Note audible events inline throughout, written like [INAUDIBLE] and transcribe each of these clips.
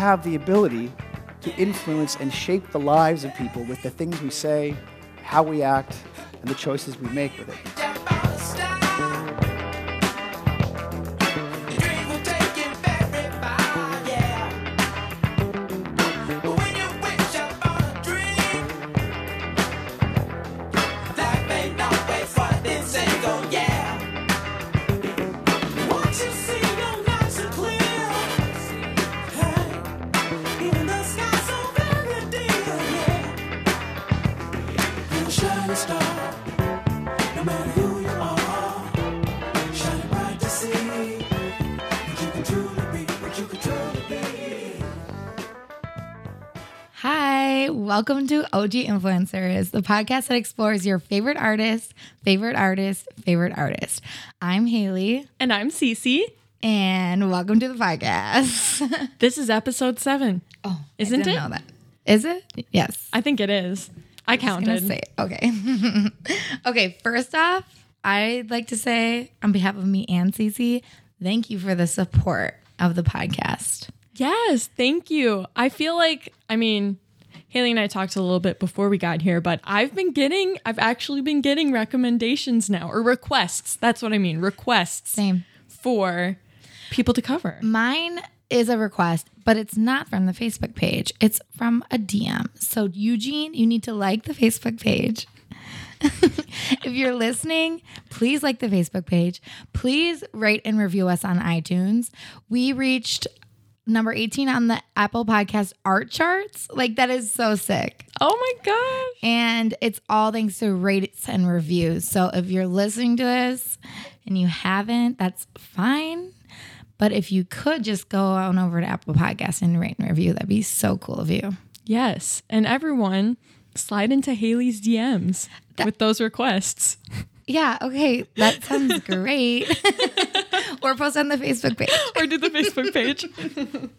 have the ability to influence and shape the lives of people with the things we say, how we act, and the choices we make with it. To OG Influencers, the podcast that explores your favorite artist, favorite artist, favorite artist. I'm Haley, And I'm Cece. and welcome to the podcast. [LAUGHS] This is episode seven. oh, Isn't I it? Know that is it? Yes. I think it is. I gonna counted. say. Okay. [LAUGHS] okay. First off, I'd like to say on behalf of me and Cece, thank you for the support of the podcast. Yes, thank you. I feel like, I mean, Haley and I talked a little bit before we got here, but I've been getting, I've actually been getting recommendations now, or requests. That's what I mean, requests Same. for people to cover. Mine is a request, but it's not from the Facebook page. It's from a DM. So, Eugene, you need to like the Facebook page. [LAUGHS] if you're listening, please like the Facebook page. Please rate and review us on iTunes. We reached number 18 on the Apple Podcast art charts. Like, that is so sick. Oh my gosh. And it's all thanks to rates and reviews. So if you're listening to this and you haven't, that's fine. But if you could just go on over to Apple Podcasts and rate and review, that'd be so cool of you. Yes. And everyone, slide into Haley's DMs with those requests. [LAUGHS] Yeah, okay. That sounds great. [LAUGHS] [LAUGHS] or post on the Facebook page. [LAUGHS] or do the Facebook page. [LAUGHS]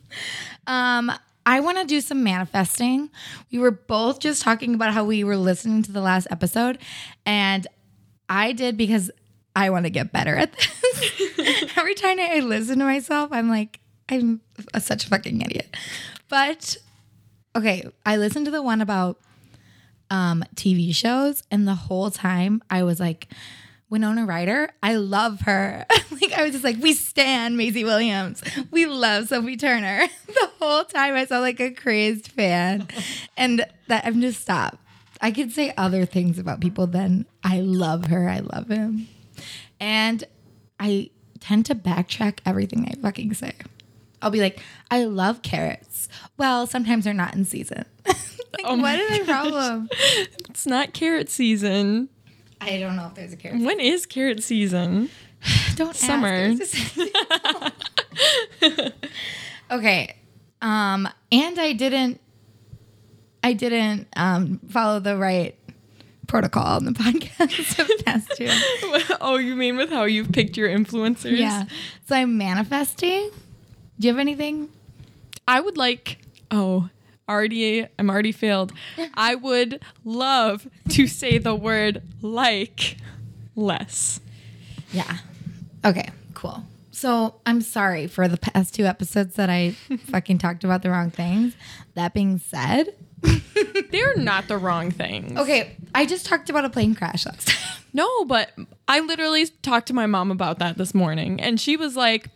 Um, I want to do some manifesting. We were both just talking about how we were listening to the last episode, and I did because I want to get better at this. Every time I listen to myself, I'm like, I'm a, such a fucking idiot. But okay, I listened to the one about um, TV shows, and the whole time I was like, Winona Ryder, I love her. [LAUGHS] like I was just like, we stand Maisie Williams. We love Sophie Turner. [LAUGHS] the whole time I sound like a crazed fan. [LAUGHS] and that I'm just stop. I could say other things about people than I love her, I love him. And I tend to backtrack everything I fucking say. I'll be like, I love carrots. Well, sometimes they're not in season. like, Oh what is my problem? It's not carrot season. I don't know if there's a carrot. When is carrot season? [SIGHS] Don't Summer. ask. [LAUGHS] okay. Um, and I didn't I didn't um follow the right protocol on the [LAUGHS] podcast of past two. [LAUGHS] oh, you mean with how you've picked your influencers? Yeah. So I'm manifesting. Do you have anything? I would like, oh, already, I'm already failed. [LAUGHS] I would love to say the word like less. Yeah. Okay, cool. So I'm sorry for the past two episodes that I [LAUGHS] fucking talked about the wrong things. That being said, [LAUGHS] They're not the wrong things. okay, I just talked about a plane crash last time. No, but I literally talked to my mom about that this morning, and she was like,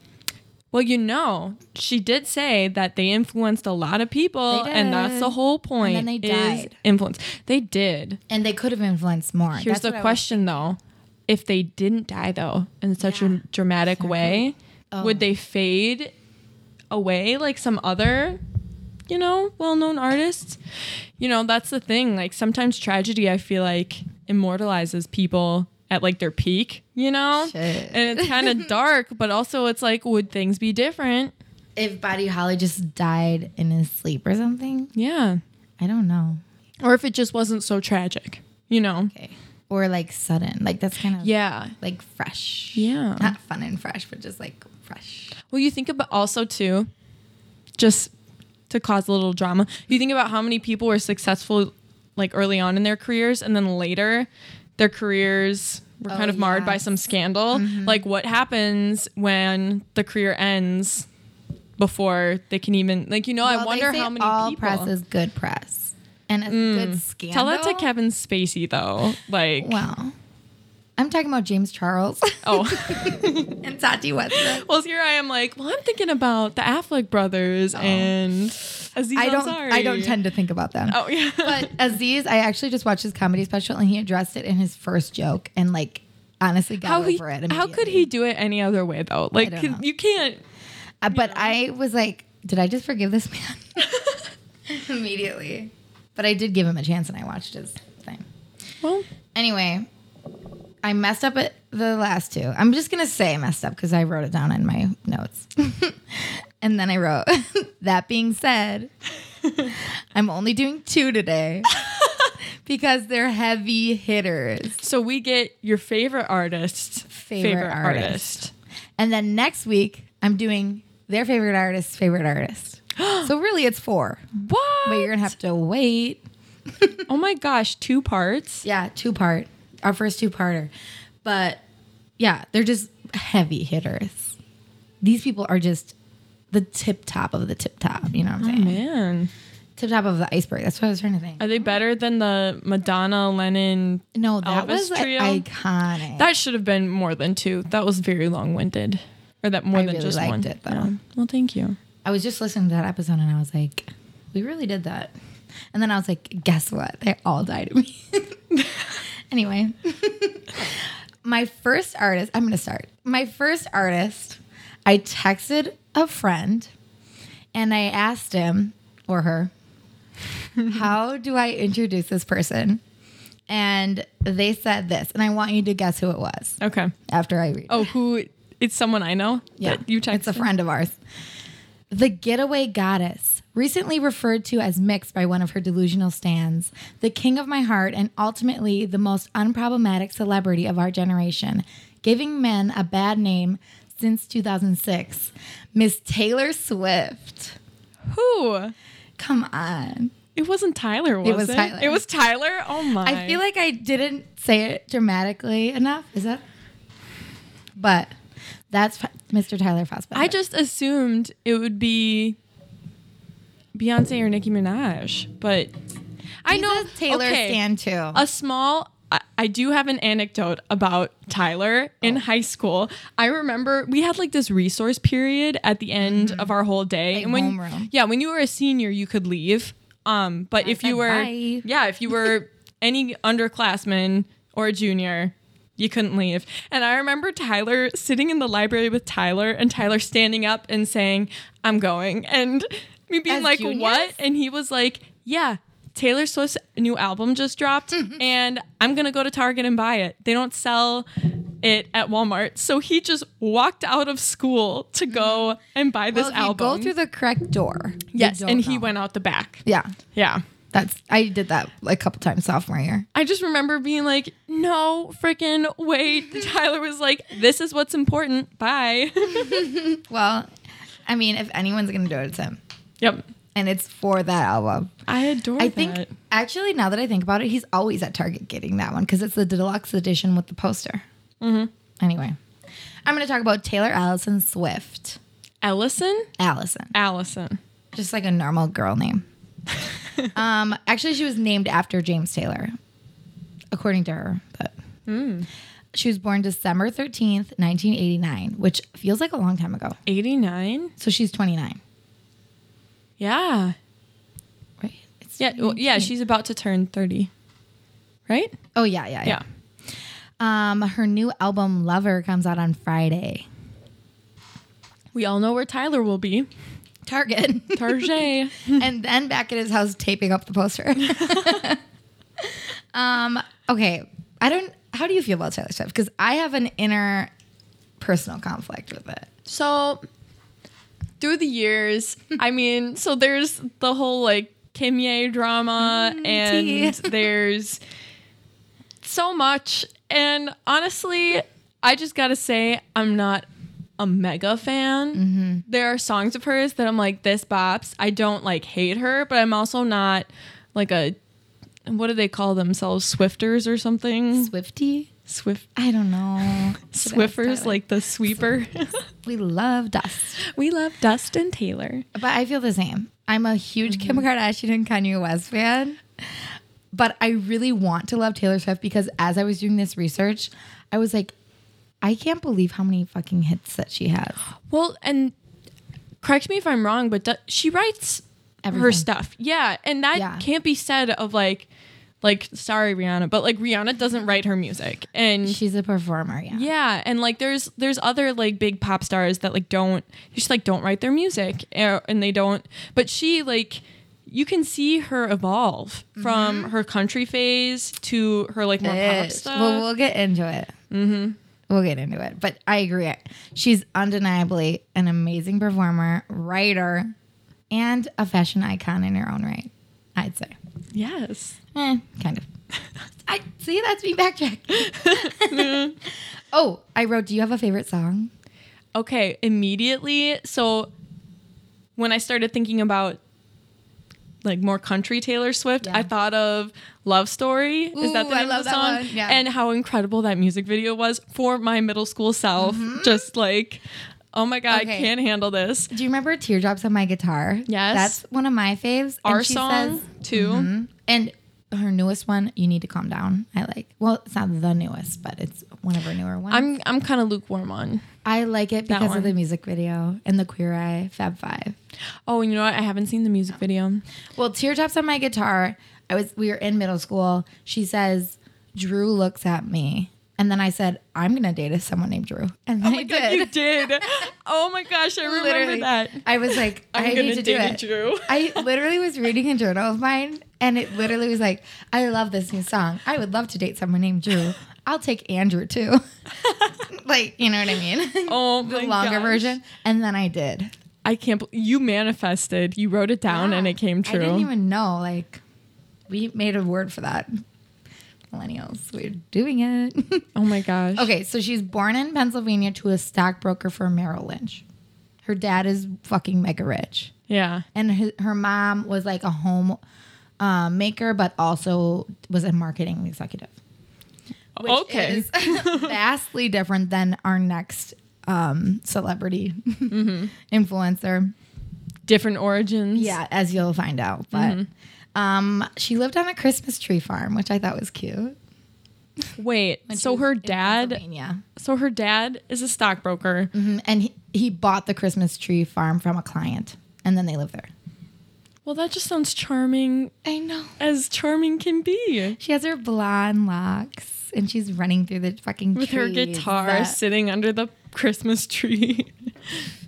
well, you know, she did say that they influenced a lot of people, and that's the whole point. And then they is died. Influence. They did. And they could have influenced more. Here's That's the question though. If they didn't die though in such a dramatic way, Oh. would they fade away like some other, you know, well-known artists? You know, that's the thing. Like sometimes tragedy I feel like immortalizes people at like their peak, you know? Shit. And it's kind of [LAUGHS] dark, but also it's like would things be different? if Buddy Holly just died in his sleep or something. Yeah. I don't know. Or if it just wasn't so tragic, you know? Okay. Or like sudden. Like that's kind of Yeah. like fresh. Yeah. Not fun and fresh, but just like fresh. Well, you think about also too, just to cause a little drama. You think about how many people were successful like early on in their careers, and then later their careers were oh, kind Oh, of marred by some scandal. Mm-hmm. Like what happens when the career ends before they can even like you know. I Well, they wonder how many all people. press is good press, and a good scandal. Tell that to Kevin Spacey though. Like, Well, I'm talking about James Charles oh, [LAUGHS] and Tati Westbrook. well, here I am. Like, well, I'm thinking about the Affleck brothers and Aziz Oh. I don't. Ansari. I don't tend to think about them. Oh yeah. But [LAUGHS] Aziz, I actually just watched his comedy special, and he addressed it in his first joke, and like honestly got how he, it. how could he do it any other way though? Like know. you can't. Uh, but I was like, did I just forgive this man [LAUGHS] immediately? But I did give him a chance, and I watched his thing. Well, Anyway, I messed up at the last two. I'm just gonna say I messed up because I wrote it down in my notes, [LAUGHS] and then I wrote. [LAUGHS] that being said, [LAUGHS] I'm only doing two today because they're heavy hitters. so we get your favorite artist, Favorite artist. artist. And then next week, I'm doing their favorite artist's favorite artist. [GASPS] so really, it's four, What? but you're gonna have to wait. oh my gosh, two parts. Yeah, two part. Our first two parter. But yeah, they're just heavy hitters. These people are just the tip top of the tip top. You know what I'm oh, saying? Man, Tip top of the iceberg. That's what I was trying to think. are they better than the Madonna Lennon? No, that Elvis was like, trio? iconic. That should have been more than two. That was very long winded, or that more I than really just liked one. it, though. Yeah. Well, thank you. I was just listening to that episode and I was like, we really did that. And then I was like, guess what? They all died of me. [LAUGHS] anyway, [LAUGHS] my first artist, I'm going to start. My first artist, I texted a friend and I asked him or her, [LAUGHS] how do I introduce this person? And they said this, and I want you to guess who it was Okay. after I read. Oh, who? It's someone I know. Yeah, you texted. It's a friend of ours. The getaway goddess, recently referred to as mixed by one of her delusional stands, the king of my heart, and ultimately the most unproblematic celebrity of our generation, giving men a bad name since 2006, Miss Taylor Swift. Who? Come on. It wasn't Tyler, was it? was Tyler. It was Tyler. Oh my! I feel like I didn't say it dramatically enough. Is that? But that's Mr. Tyler Fassbender. I just assumed it would be Beyonce or Nicki Minaj, but I He's know a Taylor okay, stan too. A small. I- I do have an anecdote about Tyler Oh. in high school. I remember we had like this resource period at the end of our whole day, Mm-hmm. Like and when homeroom. yeah, when you were a senior, you could leave. Um, but if you were bye. yeah, if you were [LAUGHS] any underclassman or a junior, you couldn't leave. And I remember Tyler sitting in the library with Tyler and Tyler standing up and saying, I'm going. And me being As like, juniors? what? And he was like, yeah. Taylor Swift's new album just dropped, mm-hmm. and I'm gonna go to Target and buy it. They don't sell it at Walmart, so he just walked out of school to mm-hmm. go and buy this well, album. go through the correct door. yes, and he went out the back. Yeah, Yeah. that's I did that like a couple times sophomore year. I just remember being like, no freaking wait. [LAUGHS] Tyler was like, this is what's important. Bye. [LAUGHS] [LAUGHS] Well, I mean, if anyone's gonna do it, it's him, yep. and it's for that album. I adore I that. think actually, now that I think about it, he's always at Target getting that one because it's the deluxe edition with the poster. Mm-hmm. Anyway, I'm gonna talk about Taylor Allison Swift. Ellison? Allison, Allison. just like a normal girl name. [LAUGHS] um, actually, she was named after James Taylor, according to her. But she was born December 13th, 1989, which feels like a long time ago. 89? So she's 29, Yeah. right? It's Yeah. Well, yeah, she's about to turn 30. Right? Oh yeah, yeah, yeah. Yeah. Um, her new album Lover comes out on Friday. We all know where Tyler will be. Target. [LAUGHS] Target. and then back at his house taping up the poster. [LAUGHS] um, okay. I don't how do you feel about Taylor Swift? Because I have an inner personal conflict with it. So through the years, [LAUGHS] I mean, so there's the whole like Kimye drama mm, and tea. [LAUGHS] there's so much. And honestly, I just gotta say, I'm not a mega fan. Mm-hmm. There are songs of hers that I'm like, this bops. I don't like hate her, but I'm also not like a what do they call themselves? Swifters or something? Swifty? Swift I don't know. [LAUGHS] Swiffers, like the sweeper. we love dust. [LAUGHS] we love Dustin Taylor. But I feel the same. I'm a huge Kim Mm-hmm. Kardashian and Kanye West fan. But I really want to love Taylor Swift because as I was doing this research, I was like, I can't believe how many fucking hits that she has. Well, and correct me if I'm wrong, but do- she writes her stuff. Yeah, and that Yeah. can't be said of like, like sorry Rihanna, but like Rihanna doesn't write her music, and She's a performer, yeah. yeah, and like there's there's other like big pop stars that like don't just like don't write their music, eh, and they don't. But she like. You can see her evolve from her country phase to her like more pop It- stuff. Well, we'll get into it. Mm-hmm. We'll get into it. But I agree. She's undeniably an amazing performer, writer, and a fashion icon in her own right. I'd say. Yes. Eh, kind of. [LAUGHS] I see. That's me backtrack. [LAUGHS] [LAUGHS] oh, I wrote. Do you have a favorite song? Okay, immediately. So when I started thinking about like more country Taylor Swift, Yeah. I thought of Love Story. Is that Ooh, the name of the that song? yeah. And how incredible that music video was for my middle school self. Just like, oh my god, Mm-hmm. Okay. I can't handle this. Do you remember "Teardrops on My Guitar"? Yes. that's one of my faves. Our song says- too. Mhm. and her newest one, "You Need to Calm Down." I like. Well, it's not the newest, but it's one of her newer ones. I'm I'm kind of lukewarm on. I like it because of the music video and the Queer Eye Fab Five. Oh, and you know what? I haven't seen the music video. Well, teardrops on my guitar. I was we were in middle school. She says, "Drew looks at me," and then I said, "I'm gonna date someone named Drew," and oh then Oh my I god, did. you did. Oh my gosh, I remember Literally. that. I was like, I'm I gonna need to do date it. Drew. I literally was reading a journal of mine, and it literally was like, I love this new song. I would love to date someone named Drew. I'll take Andrew too. [LAUGHS] like, you know what I mean? [LAUGHS] Oh the longer gosh. version. And then I did. I can't. bel you manifested. You wrote it down, and it came true. I didn't even know. Like, we made a word for that. Millennials, we're doing it. [LAUGHS] oh my gosh. okay, so she's born in Pennsylvania to a stockbroker for Merrill Lynch. Her dad is fucking mega rich. Yeah. and his, her mom was like a home um, maker, but also was a marketing executive. Which okay. is [LAUGHS] vastly different than our next um, celebrity [LAUGHS] influencer. Different origins. Yeah, as you'll find out. But um, she lived on a Christmas tree farm, which I thought was cute. Wait. So her dad. Pennsylvania. So her dad is a stockbroker. Mhm, and he, he bought the Christmas tree farm from a client, and then they live there. Well, that just sounds charming I know. as charming can be. She has her blonde locks, and she's running through the fucking With her guitar that- sitting under the Christmas tree.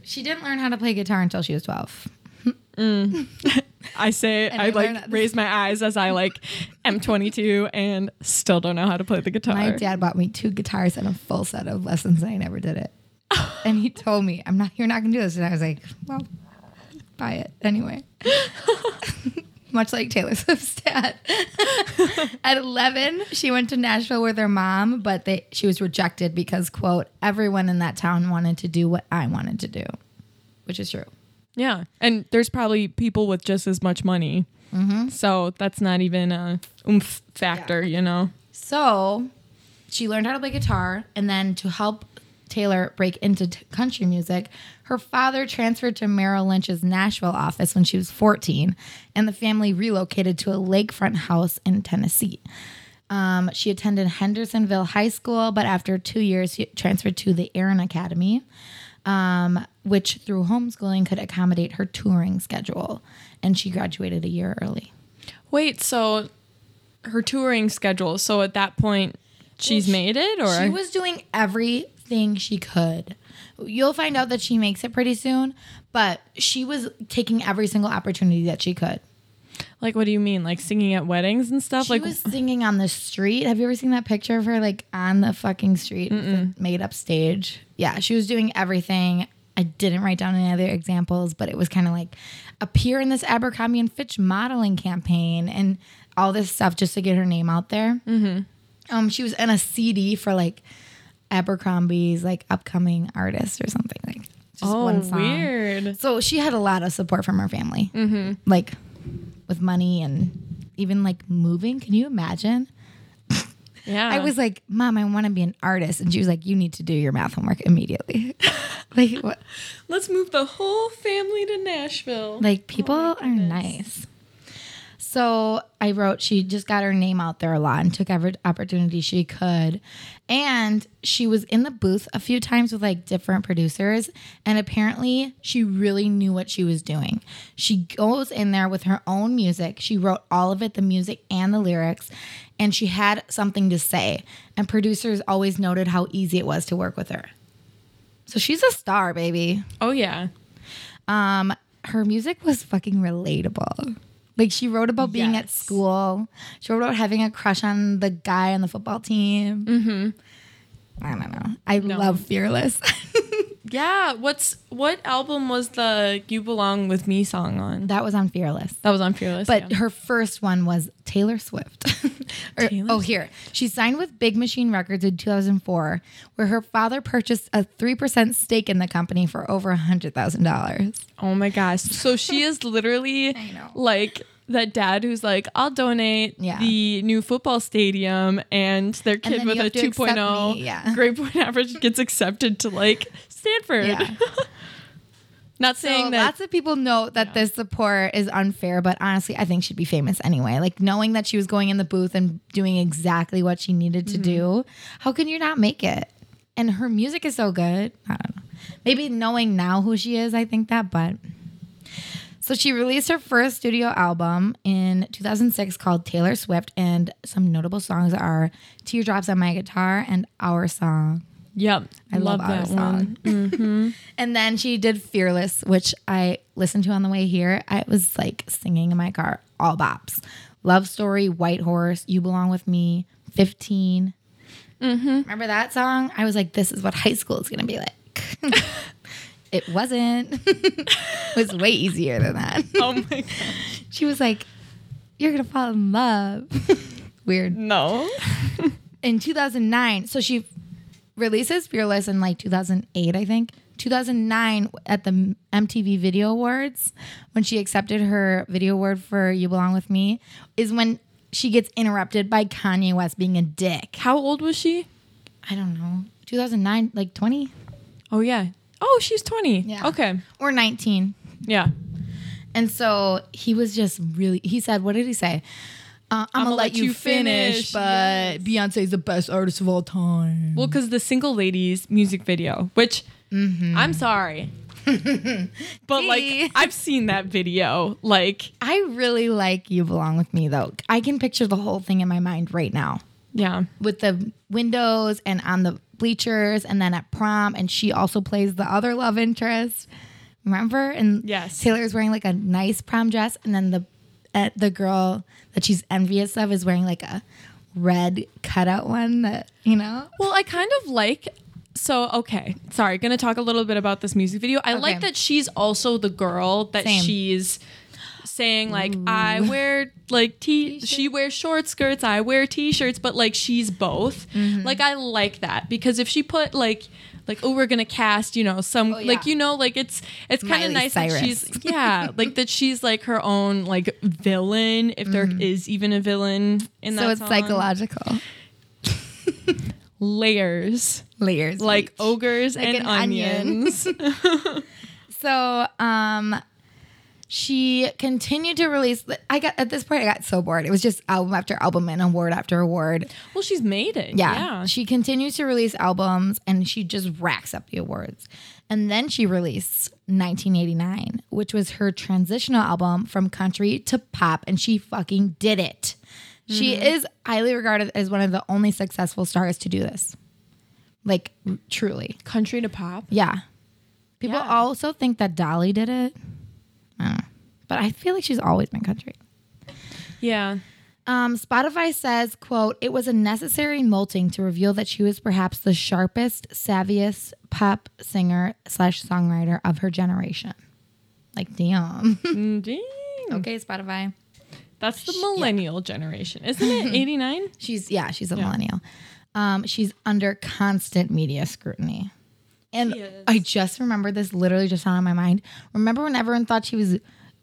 She didn't learn how to play guitar until she was 12. [LAUGHS] I say I like learned at the raise my eyes as I like [LAUGHS] am 22 and still don't know how to play the guitar. My dad bought me two guitars and a full set of lessons, and I never did it. [LAUGHS] and he told me, "I'm not. You're not gonna do this." And I was like, "Well, buy it anyway." [LAUGHS] Much like Taylor Swift's dad. At 11, she went to Nashville with her mom, but they, she was rejected because, quote, everyone in that town wanted to do what I wanted to do, which is true. Yeah. And there's probably people with just as much money. Mm-hmm. So that's not even a oomph factor, you know? So she learned how to play guitar, and then to help Taylor break into t- country music, her father transferred to Merrill Lynch's Nashville office when she was 14, and the family relocated to a lakefront house in Tennessee. Um, she attended Hendersonville High School, but after two years, she transferred to the Aaron Academy, um, which through homeschooling could accommodate her touring schedule, and she graduated a year early. Wait, so her touring schedule. So at that point, she's made it or She was doing everything she could. You'll find out that she makes it pretty soon, but she was taking every single opportunity that she could. like what do you mean? Like singing at weddings and stuff? She like was singing on the street. Have you ever seen that picture of her like on the fucking street, made up stage? Yeah, she was doing everything. I didn't write down any other examples, but it was kind of like appear in this Abercrombie and Fitch modeling campaign and all this stuff just to get her name out there. Mm-hmm. Um, she was in a CD for like Abercrombie's like upcoming artist or something like. Just oh, one song. weird. So she had a lot of support from her family, mm-hmm. like with money and even like moving. Can you imagine? Yeah. I was like, Mom, I want to be an artist. And she was like, You need to do your math homework immediately. [LAUGHS] like, what? Let's move the whole family to Nashville. Like, people Oh are nice. So I wrote, she just got her name out there a lot and took every opportunity she could. And she was in the booth a few times with like different producers. And apparently, she really knew what she was doing. She goes in there with her own music. She wrote all of it the music and the lyrics. And she had something to say. And producers always noted how easy it was to work with her. So she's a star, baby oh yeah. um her music was fucking relatable like she wrote about being at school. She wrote about having a crush on the guy on the football team. Mm-hmm. i don't know. I love fearless [LAUGHS] Yeah. What's what album was the "You Belong with Me" song on? that was on fearless That was on Fearless. but yeah. her first one was Taylor Swift. [LAUGHS] Or- Taylor oh, here. She signed with Big Machine Records in 2004, where her father purchased a 3% stake in the company for over a $100,000. oh my gosh. So she [LAUGHS] is literally like that dad who's like, I'll donate Yeah. the new football stadium, and their kid then with a have to accept 2.0 me, oh yeah. grade point average gets accepted to like [LAUGHS] Stanford. Yeah. [LAUGHS] Not So saying that. lots of people know that this support is unfair, but honestly, I think she'd be famous anyway. Like knowing that she was going in the booth and doing exactly what she needed to mm-hmm. do, how can you not make it? And her music is so good. I don't know. Maybe knowing now who she is, I think that, but so she released her first studio album in 2006 called Taylor Swift, and some notable songs are Teardrops on My Guitar and Our Song. Yep. I love, that our one. song. [LAUGHS] Mm-hmm. and then she did Fearless, which I listened to on the way here. I was like singing in my car, all bops. Love Story, White Horse, You Belong With Me, 15. Mm-hmm. Remember that song? I was like, this is what high school is going to be like. [LAUGHS] it wasn't. [LAUGHS] it was way easier than that. Oh my god. she was like, you're going to fall in love. Weird No. in 2009 so she releases fearless in like 2008 i think 2009 at the mtv video awards when she accepted her video award for you belong with me is when she gets interrupted by kanye west being a dick How old was she? i don't know 2009 like 20 Oh yeah. Oh, she's 20. Yeah. Okay. or 19 Yeah. and so he was just really he said what did he say uh, I'm, gonna, let, you finish, finish, but Beyonce's the best artist of all time. Well, because the single ladies music video, which I'm sorry. [LAUGHS] but like I've seen that video. Like, I really like You Belong With Me though. I can picture the whole thing in my mind right now yeah. with the windows and on the bleachers and then at prom. And she also plays the other love interest. Remember? And Yes. Taylor's wearing like a nice prom dress. And then the, uh, the girl that she's envious of is wearing like a red cutout one that, you know? Well, I kind of like so okay. Sorry, gonna talk a little bit about this music video. I like that she's also the girl that Same. she's saying like I wear like t she wears short skirts, I wear t-shirts, but like she's both. Mm-hmm. Like I like that because if she put like like oh we're gonna cast you know some Oh, yeah. like you know like it's it's kind of nice that she's yeah [LAUGHS] like that she's like her own like villain if there is even a villain in that so it's song. psychological. layers Layers. like each. ogres Like and an onion. onions. [LAUGHS] So, um, she continued to release. I got at this point, I got so bored. It was just album after album and award after award. well, she's made it. Yeah. Yeah. She continues to release albums and she just racks up the awards. And then she released 1989, which was her transitional album from country to pop, and she fucking did it. She mm-hmm. is highly regarded as one of the only successful stars to do this. Like, truly. Country to pop. Yeah. People Yeah. also think that Dolly did it. I don't know. But I feel like she's always been country. Yeah. Um, Spotify says, quote, it was a necessary molting to reveal that she was perhaps the sharpest, savviest pop singer slash songwriter of her generation. Like, damn. [LAUGHS] Mm, Dang. okay, Spotify. That's the millennial generation, isn't it? [LAUGHS] 89? She's, yeah, she's a millennial. Um, she's under constant media scrutiny. And I just remember this literally just on my mind. Remember when everyone thought she was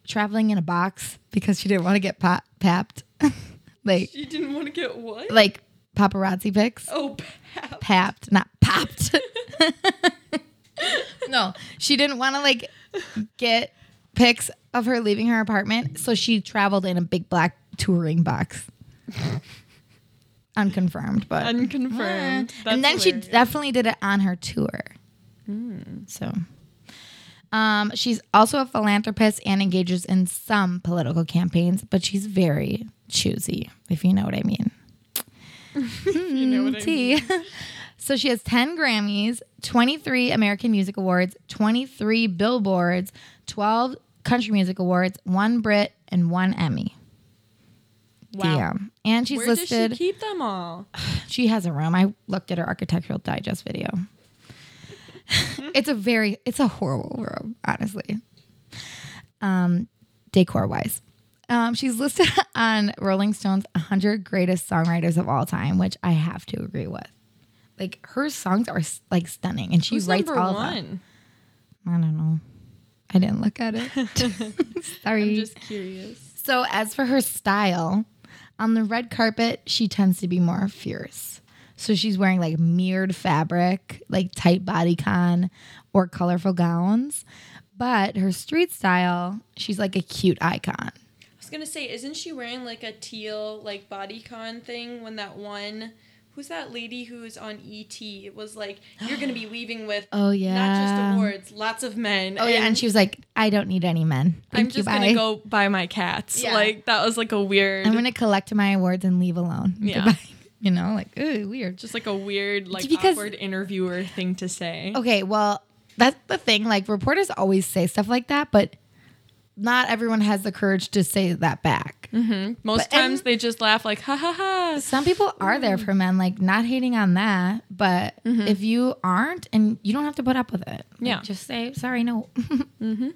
traveling in a box because she didn't want to get pop- papped? [LAUGHS] like she didn't want to get what? like paparazzi pics. oh, pap. Papped, not popped. [LAUGHS] [LAUGHS] no, she didn't want to like get pics of her leaving her apartment, so she traveled in a big black touring box. Unconfirmed, but Unconfirmed. And then she definitely did it on her tour. Hmm. So, um, she's also a philanthropist and engages in some political campaigns, but she's very choosy, if you know what I mean. [LAUGHS] you know what I mean. [LAUGHS] So she has 10 Grammys, 23 American Music Awards, 23 Billboards, 12 Country Music Awards, one Brit, and one Emmy. Wow. Damn. And she's Where listed. does she keep them all? [SIGHS] She has a room. I looked at her architectural digest video. [LAUGHS] it's a very, it's a horrible room, honestly. Um, decor wise. Um, she's listed [LAUGHS] on Rolling Stone's 100 greatest songwriters of all time, which I have to agree with. Like her songs are like stunning, and she Who's writes number all of them. I don't know. I didn't look at it. [LAUGHS] Sorry. I'm just curious. So, as for her style, on the red carpet, she tends to be more fierce. So, she's wearing like mirrored fabric, like tight bodycon or colorful gowns. But her street style, she's like a cute icon. I was gonna say, isn't she wearing like a teal like bodycon thing when that one? Who's that lady who's on ET? It was like you're gonna be [GASPS] leaving with Oh, yeah, not just awards, lots of men. Oh, yeah. And she was like, I don't need any men. Thank I'm just bye. gonna go buy my cats. Yeah. Like that was like a weird, I'm going to collect my awards and leave alone. Yeah. Goodbye. You know, like, ooh, weird. just like a weird, like Because- awkward interviewer thing to say. Okay, well, that's the thing. Like reporters always say stuff like that, but not everyone has the courage to say that back. Mm-hmm. Most but- times they just laugh like ha ha ha. Some people are there mm. for men, like not hating on that, but mm-hmm. if you aren't, and you don't have to put up with it, Like, Yeah. just say sorry, no. [LAUGHS] Mm-hmm.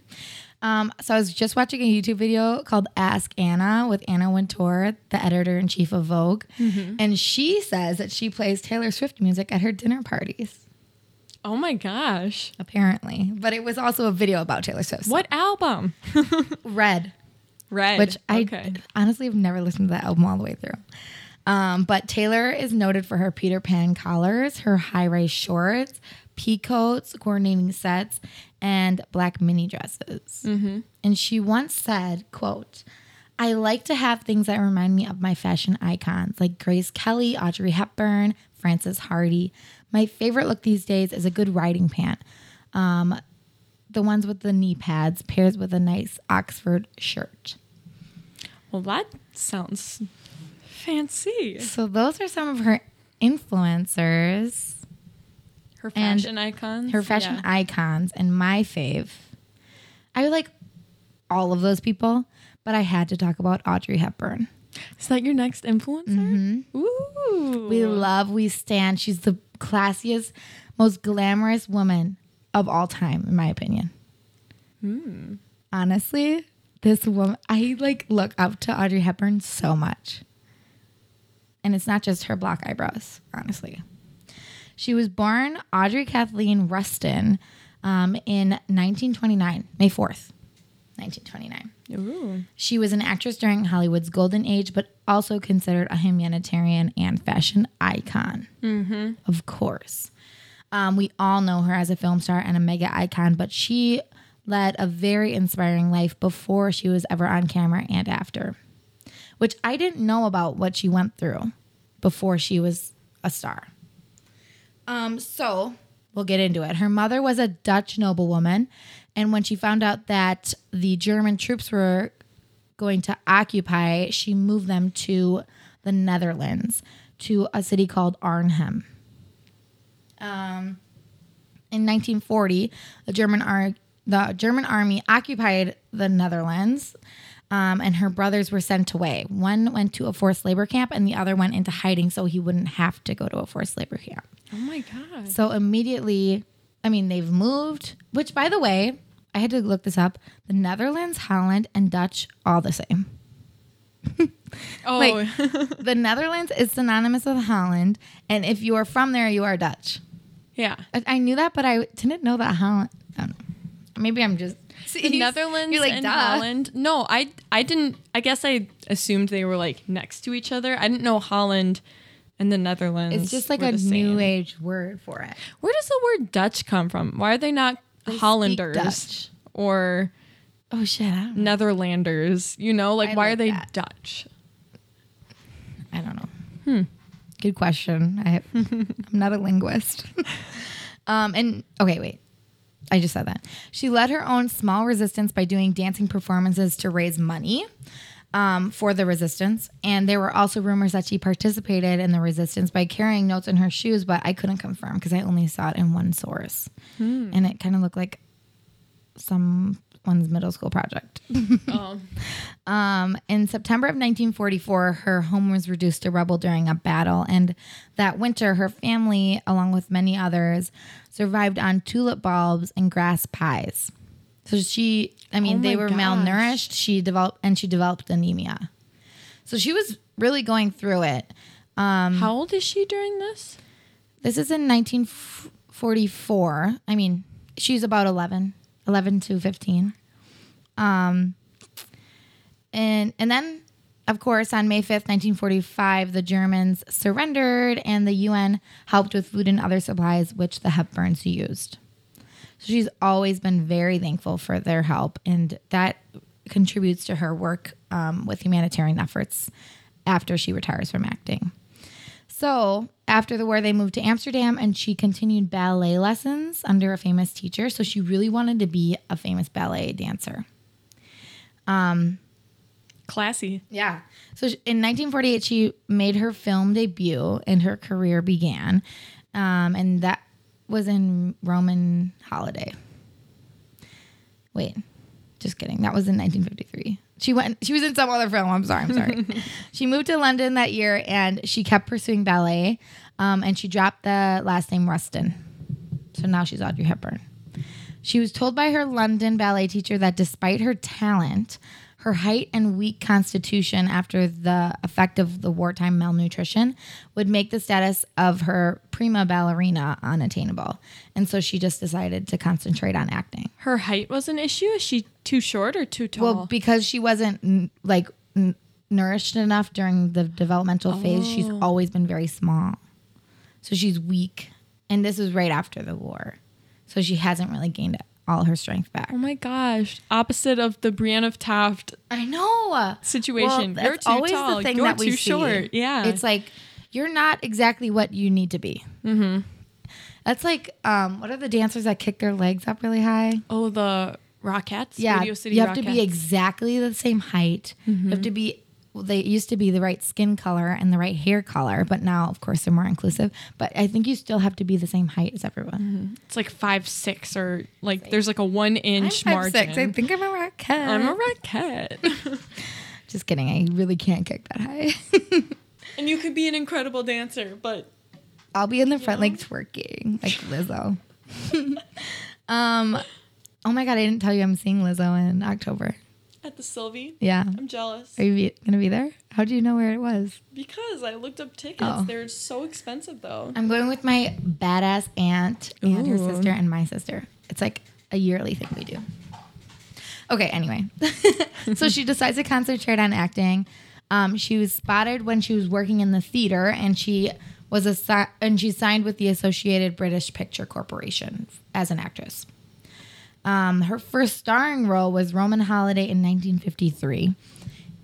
Um, so I was just watching a YouTube video called "Ask Anna" with Anna Wintour, the editor in chief of Vogue, and she says that she plays Taylor Swift music at her dinner parties. Oh my gosh. Apparently, but it was also a video about Taylor Swift. so- What album? [LAUGHS] Red? Red. which I okay. honestly have never listened to that album all the way through. Um, but Taylor is noted for her Peter Pan collars, her high rise shorts, pea coats, coordinating sets, and black mini dresses. And she once said, "quote I like to have things that remind me of my fashion icons like Grace Kelly, Audrey Hepburn, Frances Hardy. My favorite look these days is a good riding pant." Um, the ones with the knee pads pairs with a nice Oxford shirt. Well, that sounds fancy. So those are some of her influencers, Her fashion icons. her fashion Yeah. icons, and my fave. I like all of those people, but I had to talk about Audrey Hepburn. Is that your next influencer? Mm-hmm. Ooh. We love, we stand. She's the classiest, most glamorous woman of all time, in my opinion. Hmm. Honestly, this woman, I like look up to Audrey Hepburn so much. And it's not just her black eyebrows, honestly. She was born Audrey Kathleen Ruston um, in 1929, May 4th, 1929. Ooh. She was an actress during Hollywood's golden age, but also considered a humanitarian and fashion icon. Mm-hmm. Of course. Um, we all know her as a film star and a mega icon, but she led a very inspiring life before she was ever on camera and after, which I didn't know about what she went through before she was a star. Um, so we'll get into it. Her mother was a Dutch noblewoman, and when she found out that the German troops were going to occupy, she moved them to the Netherlands, to a city called Arnhem. Um, in 1940, the German ar- the German army occupied the Netherlands, um, and her brothers were sent away. One went to a forced labor camp, and the other went into hiding so he wouldn't have to go to a forced labor camp. Oh my god. So immediately, I mean, they've moved, which by the way, I had to look this up. The Netherlands, Holland, and Dutch, all the same. [LAUGHS] Oh, Like, [LAUGHS] the Netherlands is synonymous with Holland, and if you are from there, you are Dutch. yeah. I, I knew that, but I didn't know that Holland. I don't know. Maybe I'm just [LAUGHS] the Netherlands You're like, and duh. Holland. No, I I didn't. I guess I assumed they were like next to each other. I didn't know Holland and the Netherlands. It's just like a new age word for it. Where does the word Dutch come from? Why are they not speak Hollanders Dutch. or Oh shit! I don't know. Netherlanders? You know, like I why are they that. Dutch? I don't know. Hmm. Good question. I, [LAUGHS] I'm not a linguist. [LAUGHS] um, and okay, wait. I just said that. She led her own small resistance by doing dancing performances to raise money um, for the resistance. And there were also rumors that she participated in the resistance by carrying notes in her shoes, but I couldn't confirm because I only saw it in one source. And it kind of looked like someone's middle school project. [LAUGHS] Oh. Um, in September of 1944, her home was reduced to rubble during a battle, and that winter, her family, along with many others, survived on tulip bulbs and grass pies. So she, I mean, Oh they were gosh. malnourished. She developed, and she developed anemia. So she was really going through it. How old is she during this? This is in 1944. I mean, she's about 11, 11 to 15. Um, and and then, of course, on May 5th, 1945, the Germans surrendered and the UN helped with food and other supplies, which the Hepburns used. So she's always been very thankful for their help, and that contributes to her work um, with humanitarian efforts after she retires from acting. So after the war, they moved to Amsterdam and she continued ballet lessons under a famous teacher. So she really wanted to be a famous ballet dancer. Classy. Yeah. So in 1948, she made her film debut and her career began. Um, and that was in Roman Holiday. Wait, just kidding. That was in 1953. She went. She was in some other film. I'm sorry. I'm sorry. [LAUGHS] she moved to London that year, and she kept pursuing ballet. Um, and she dropped the last name Ruston. So now she's Audrey Hepburn. She was told by her London ballet teacher that despite her talent, her height and weak constitution after the effect of the wartime malnutrition would make the status of her prima ballerina unattainable. And so she just decided to concentrate on acting. Her height was an issue. Is she too short or too tall? Well, because she wasn't like n- nourished enough during the developmental phase, she's oh. always been very small. So she's weak. And this was right after the war. So she hasn't really gained all her strength back. oh my gosh. Opposite of the Brienne of Tarth I know. situation. Well, you're too always tall. the thing you're that we too see. short. Yeah. It's like you're not exactly what you need to be. Mm-hmm. That's like um, what are the dancers that kick their legs up really high? oh, the Rockettes? Yeah, Radio City you have to be exactly the same height. You have to be. They used to be the right skin color and the right hair color, but now, of course, they're more inclusive. But I think you still have to be the same height as everyone. It's like five six or like there's like a one inch I'm margin. 5'6". I think I'm a rocket. I'm a Rockette. [LAUGHS] Just kidding. I really can't kick that high. and you could be an incredible dancer, but I'll be in the front like twerking, like Lizzo. [LAUGHS] um, oh my god, I didn't tell you I'm seeing Lizzo in October. At the Sylvee, Yeah, I'm jealous are you be- gonna be there? How do you know where it was? because I looked up tickets. Oh. They're so expensive though. I'm going with my badass aunt and her sister and my sister. It's like a yearly thing we do. Okay, anyway. [LAUGHS] so she decides to concentrate on acting. Um, she was spotted when she was working in the theater and she was a si- and she signed with the Associated British Picture Corporation as an actress. Um, her first starring role was Roman Holiday in 1953,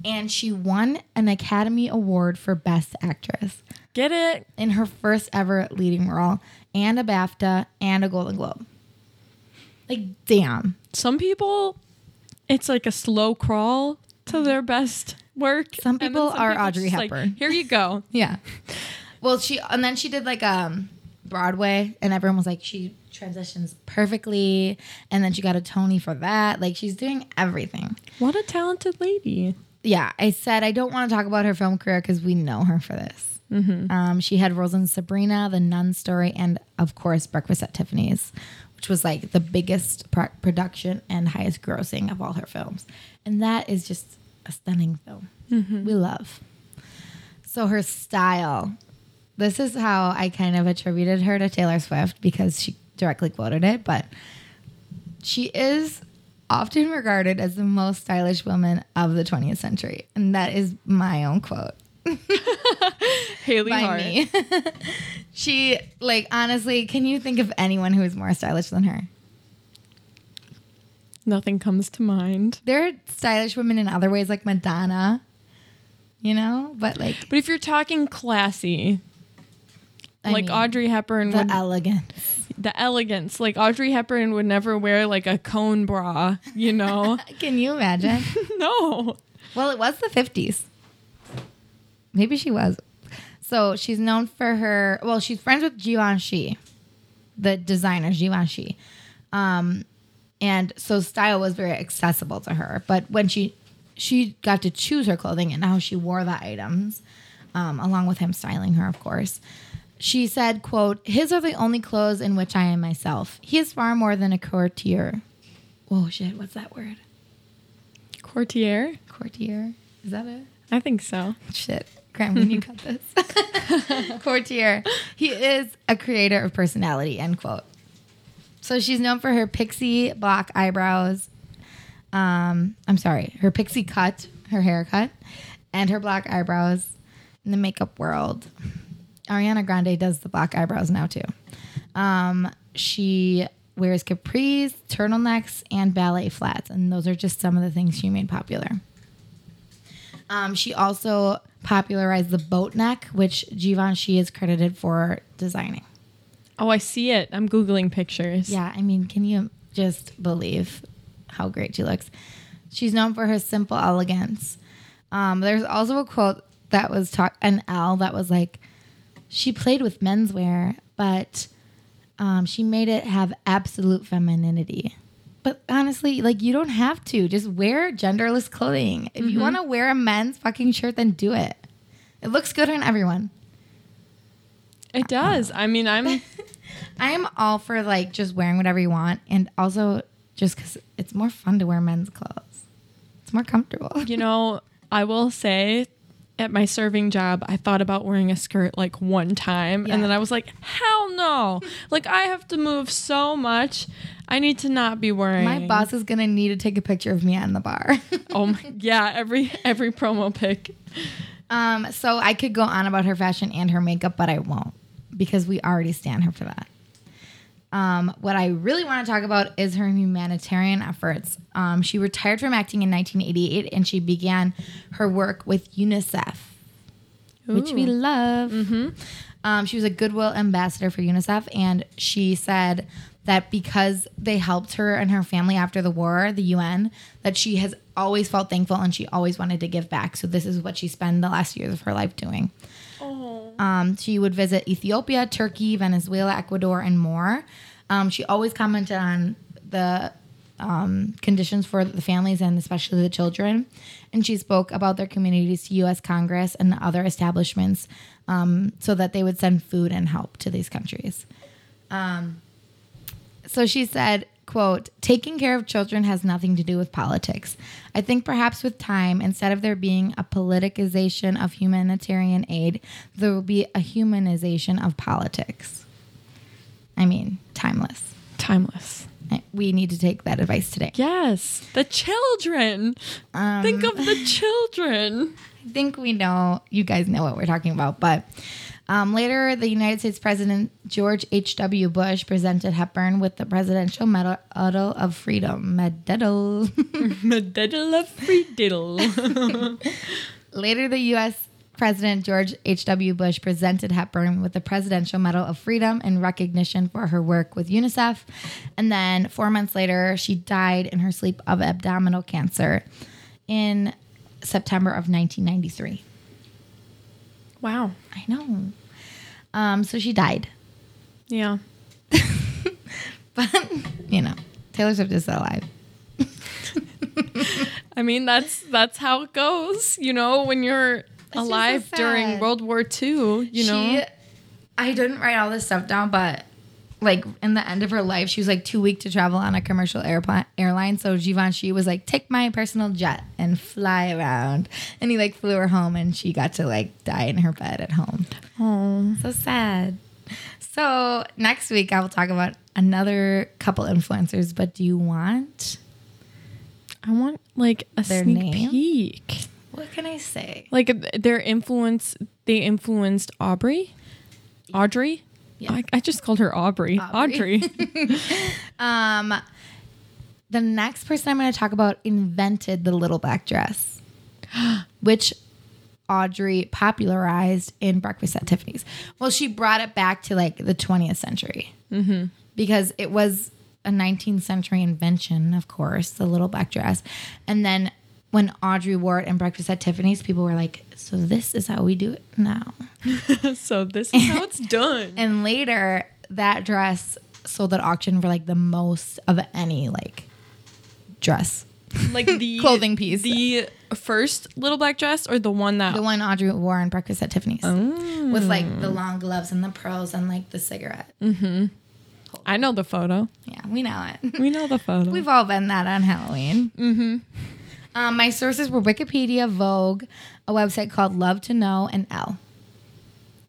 and she won an Academy Award for Best Actress Get it? in her first ever leading role, and a BAFTA and a Golden Globe. Like, damn. Some people, it's like a slow crawl to their best work. Some people are Audrey just like, Hepburn. Here you go. [LAUGHS] Yeah. Well, she and then she did like um Broadway, and everyone was like, she transitions perfectly, and then she got a Tony for that. Like, she's doing everything. What a talented lady. Yeah, I said I don't want to talk about her film career because we know her for this. Um, she had roles in Sabrina, The Nun Story, and of course Breakfast at Tiffany's, which was like the biggest pro- production and highest grossing of all her films. And that is just a stunning film. We love. So her style. This is how I kind of attributed her to Taylor Swift because she directly quoted it, but she is often regarded as the most stylish woman of the 20th century. And that is my own quote [LAUGHS] Haley by Hart. me. [LAUGHS] she, like, honestly, can you think of anyone who is more stylish than her? Nothing comes to mind. There are stylish women in other ways, like Madonna, you know? But, like, But if you're talking classy, I like mean, Audrey Hepburn the would elegance. The elegance. Like Audrey Hepburn would never wear like a cone bra, you know? [LAUGHS] Can you imagine? [LAUGHS] no. Well, it was the 50s. Maybe she was. So she's known for her. Well, she's friends with Givenchy, the designer Givenchy, um, and so style was very accessible to her. But when she she got to choose her clothing and how she wore the items, um, along with him styling her, of course. She said, "quote His are the only clothes in which I am myself. He is far more than a courtier. Whoa, shit! What's that word? Courtier? Courtier? Is that it? I think so. Shit. Graham, can you cut this? [LAUGHS] Courtier. He is a creator of personality, end quote. So she's known for her pixie black eyebrows. Um, I'm sorry, her pixie cut, her haircut, and her black eyebrows in the makeup world. Ariana Grande does the black eyebrows now too. Um, she wears capris, turtlenecks, and ballet flats, and those are just some of the things she made popular. Um, she also popularized the boat neck, which Givenchy is credited for designing. Oh, I see it. I'm Googling pictures. Yeah, I mean, can you just believe how great she looks? She's known for her simple elegance. Um, there's also a quote that was talk an L that was like, she played with menswear, but um, she made it have absolute femininity. But honestly, like you don't have to. Just wear genderless clothing. If you want to wear a men's fucking shirt, then do it. It looks good on everyone. It does. I mean, I'm [LAUGHS] I am all for like just wearing whatever you want, and also just because it's more fun to wear men's clothes. It's more comfortable. you know, I will say at my serving job, I thought about wearing a skirt like one time Yeah. and then I was like, hell no. like I have to move so much. I need to not be wearing My boss is gonna need to take a picture of me on the bar. [LAUGHS] Oh my yeah, every every promo pic. um, so I could go on about her fashion and her makeup, but I won't because we already stand her for that. Um, what I really want to talk about is her humanitarian efforts. Um, she retired from acting in 1988 and she began her work with UNICEF. which we Ooh. love. Um, she was a goodwill ambassador for UNICEF, and she said that because they helped her and her family after the war, the UN, that she has always felt thankful and she always wanted to give back. So this is what she spent the last years of her life doing. Um, she would visit Ethiopia, Turkey, Venezuela, Ecuador, and more. Um, she always commented on the um, conditions for the families and especially the children. And she spoke about their communities to U.S. Congress and other establishments um, so that they would send food and help to these countries. Um, so she said, quote, taking care of children has nothing to do with politics. I think perhaps with time, instead of there being a politicization of humanitarian aid, there will be a humanization of politics. I mean, timeless. Timeless. We need to take that advice today. Yes. The children. Um, Think of the children. [LAUGHS] I think we know, you guys know what we're talking about. But um, later, the United States President George H.W. Bush presented Hepburn with the Presidential Medal of Freedom. Medal. [LAUGHS] Medal of Freediddle. [LAUGHS] later, the U.S. President George H.W. Bush presented Hepburn with the Presidential Medal of Freedom in recognition for her work with UNICEF. And then four months later, she died in her sleep of abdominal cancer in September of 1993. Wow. I know. Um, so she died. Yeah. [LAUGHS] But, you know, Taylor Swift is still alive. [LAUGHS] I mean, that's that's how it goes. You know, when you're just so alive during. World War II, you know. I didn't write all this stuff down, but like in the end of her life, she was like too weak to travel on a commercial airplane airline. So Givenchy was like, take my personal jet and fly around. And he like flew her home and she got to like die in her bed at home. Oh. So sad. So next week I will talk about another couple influencers, but do you want I want like a Their sneak name? peek. what can I say? Like their influence, they influenced Aubrey. Audrey. Yeah. I, I just called her Aubrey. Aubrey. Audrey. [LAUGHS] Um, the next person I'm going to talk about invented the little black dress, [GASPS] which Audrey popularized in Breakfast at Tiffany's. Well, she brought it back to like the 20th century because it was a 19th century invention, of course, the little black dress. And then when Audrey wore it in Breakfast at Tiffany's, people were like, "So this is how we do it now." [LAUGHS] so this is how it's done. [LAUGHS] And later, that dress sold at auction for like the most of any like dress. like the [LAUGHS] Clothing piece. The first little black dress or the one that The one Audrey wore on Breakfast at Tiffany's Oh. with like the long gloves and the pearls and like the cigarette. Mm-hmm. I know the photo. Yeah, we know it. We know the photo. We've all been that on Halloween. Mm-hmm. Um, my sources were Wikipedia, Vogue, a website called Love to Know, and Elle.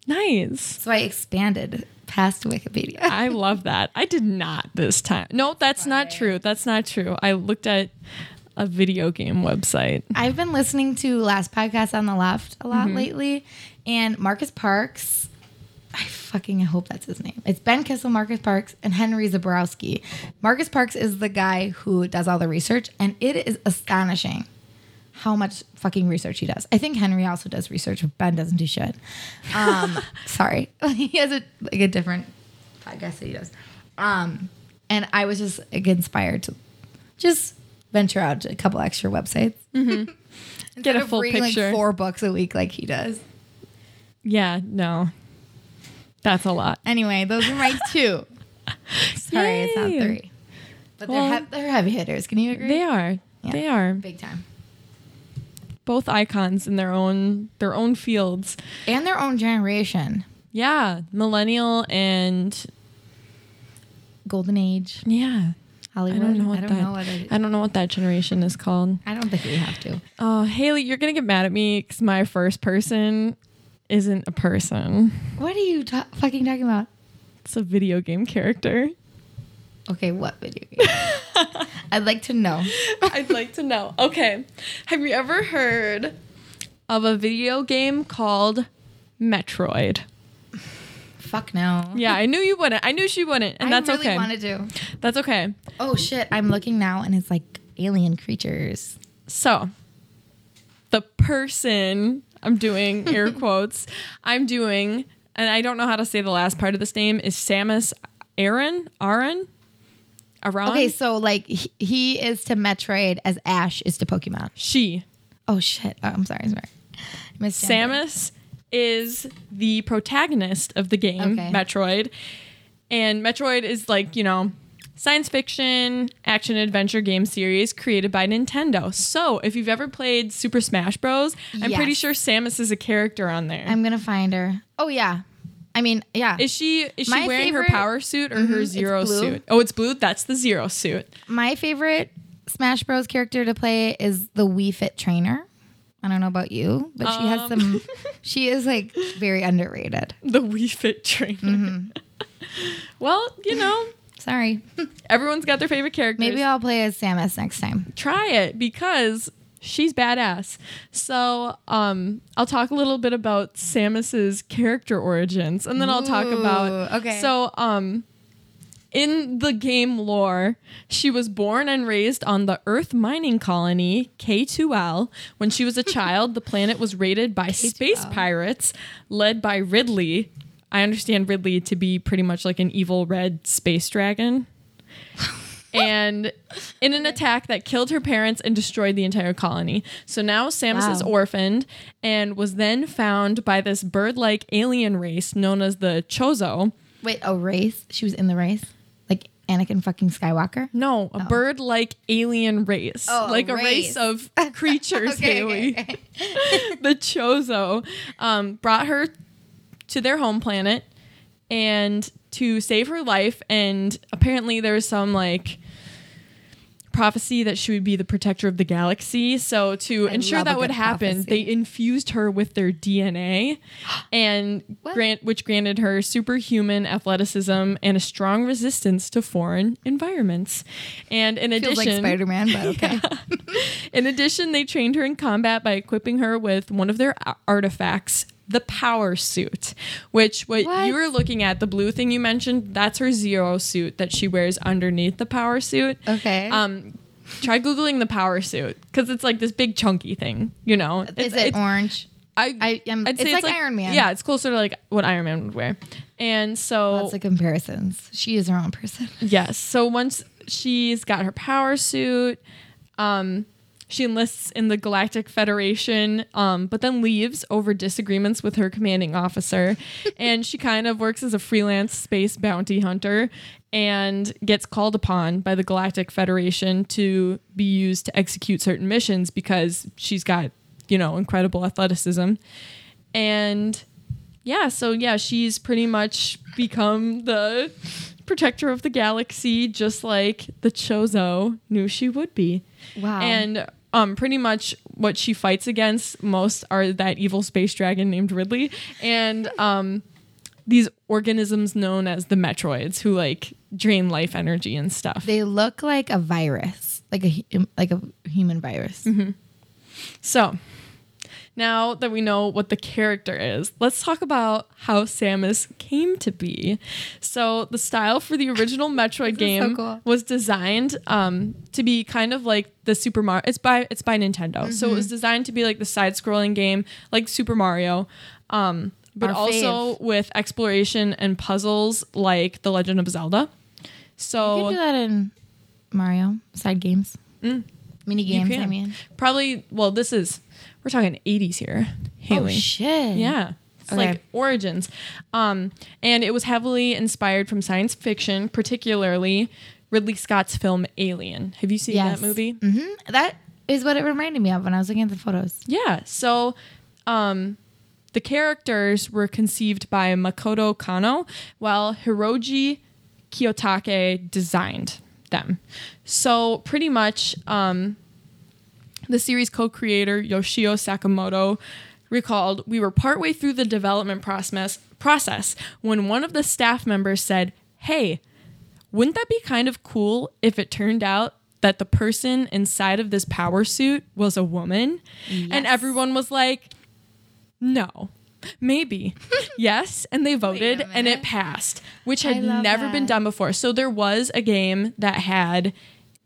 nice. So I expanded past Wikipedia. I [LAUGHS] love that. I did not this time. No, that's not true. That's not true. I looked at a video game website. I've been listening to Last Podcast on the Left a lot lately, and Marcus Parks. I fucking hope that's his name. It's Ben Kissel, Marcus Parks, and Henry Zabrowski. Marcus Parks is the guy who does all the research, and it is astonishing how much fucking research he does. I think Henry also does research. If Ben doesn't do shit. Um, [LAUGHS] sorry, [LAUGHS] he has a like a different podcast that he does. Um, and I was just like, inspired to just venture out to a couple extra websites. [LAUGHS] Get a full reading, picture. Like four books a week, like he does. Yeah, no. That's a lot. Anyway, those are my [LAUGHS] two. Sorry, it's not three, but Well- they're he- they're heavy hitters. Can you agree? They are. Yeah. They are big time, both icons in their own their own fields. and their own generation. Yeah, millennial and Golden Age, yeah. I Hollywood. don't know what I don't that. know what I don't know what that generation is called. I don't think we have to. Oh, Haley, you're gonna get mad at me because my first person isn't a person. What are you ta- fucking talking about? It's a video game character. Okay, what video game? [LAUGHS] I'd like to know. I'd like to know. Okay, have you ever heard of a video game called Metroid? Fuck no. Yeah, I knew you wouldn't. I knew she wouldn't, and that's okay. I that's really okay. wanted to. Do. That's okay. Oh shit! I'm looking now, and it's like alien creatures. So, the person I'm doing [LAUGHS] air quotes, I'm doing, and I don't know how to say the last part of this name is Samus Aaron Aran Aran. Okay, so like he, he is to Metroid as Ash is to Pokemon. she Oh shit! Oh, I'm sorry, sorry. Miss Samus is the protagonist of the game Okay. Metroid, and Metroid is like you know science fiction action adventure game series created by Nintendo. So if you've ever played Super Smash Bros, I'm pretty sure Samus is a character on there. I'm gonna find her. Oh yeah, I mean yeah. Is she is she My wearing favorite- her power suit or her zero suit? Oh, it's blue. That's the zero suit. My favorite Smash Bros. character to play is the Wii Fit trainer. I don't know about you, but she has Um. some. [LAUGHS] she is like very underrated. The Wii Fit trainer. Mm-hmm. [LAUGHS] well, you know, Sorry. [LAUGHS] everyone's got their favorite characters. Maybe I'll play as Samus next time. try it because she's badass. So, um, I'll talk a little bit about Samus's character origins, and then I'll talk about. Okay. So, um, in the game lore, she was born and raised on the Earth mining colony K2L. When she was a [LAUGHS] child, the planet was raided by space pirates led by Ridley. I understand Ridley to be pretty much like an evil red space dragon. [LAUGHS] and in an attack that killed her parents and destroyed the entire colony. So now Samus is orphaned and was then found by this bird like alien race known as the Chozo. Wait, a race? She was in the race, like Anakin fucking Skywalker. No, a bird like alien race. Oh, like a race, race. of [LAUGHS] creatures, Okay, Haley. okay, [LAUGHS] the Chozo um, brought her to their home planet and to save her life. And apparently, there was some like prophecy that she would be the protector of the galaxy. So to I ensure that would happen, prophecy. they infused her with their DNA, [GASPS] and grant which granted her superhuman athleticism and a strong resistance to foreign environments. And in Feels like addition, Spider Man, but [LAUGHS] okay. in addition, they trained her in combat by equipping her with one of their artifacts, the power suit, which what, What? you were looking at, the blue thing you mentioned, that's her zero suit that she wears underneath the power suit. Okay. Um, try googling the power suit because it's like this big chunky thing, you know. Is It's- it it's- orange? I, I am- I'd it's say like Iron Man. Yeah, it's closer to like what Iron Man would wear. And so Lots of comparisons. She is her own person. Yes. So once she's got her power suit, um, she enlists in the Galactic Federation, um, but then leaves over disagreements with her commanding officer. [LAUGHS] and she kind of works as a freelance space bounty hunter and gets called upon by the Galactic Federation to be used to execute certain missions because she's got, you know, incredible athleticism. And yeah, so yeah, she's pretty much become the protector of the galaxy, just like the Chozo knew she would be. Wow. And um, pretty much what she fights against most are that evil space dragon named Ridley and um, these organisms known as the Metroids, who like drain life energy and stuff. They look like a virus, like a like a human virus. So, now that we know what the character is, let's talk about how Samus came to be. So, the style for the original [LAUGHS] Metroid so game cool. was designed um, to be kind of like the Super Mario. It's by it's by Nintendo, so it Mm-hmm. was designed to be like the side-scrolling game, like Super Mario. Um, but Our also fave. with exploration and puzzles like The Legend of Zelda. You So can do that in Mario side games, mini games. I mean, probably well, this is we're talking 80s here. Haley. oh shit, Yeah. It's Okay. like origins. Um, and it was heavily inspired from science fiction, particularly Ridley Scott's film Alien. Have you seen Yes. that movie? hmm That is what it reminded me of when I was looking at the photos. Yeah. So um, the characters were conceived by Makoto Kano, while Hiroji Kiyotake designed them. So pretty much um, the series co-creator Yoshio Sakamoto recalled we were partway through the development process process when one of the staff members said, "Hey, wouldn't that be kind of cool if it turned out that the person inside of this power suit was a woman?" And everyone was like, "No." Maybe. [LAUGHS] yes, and they voted and it passed, which had never been done before. So there was a game that had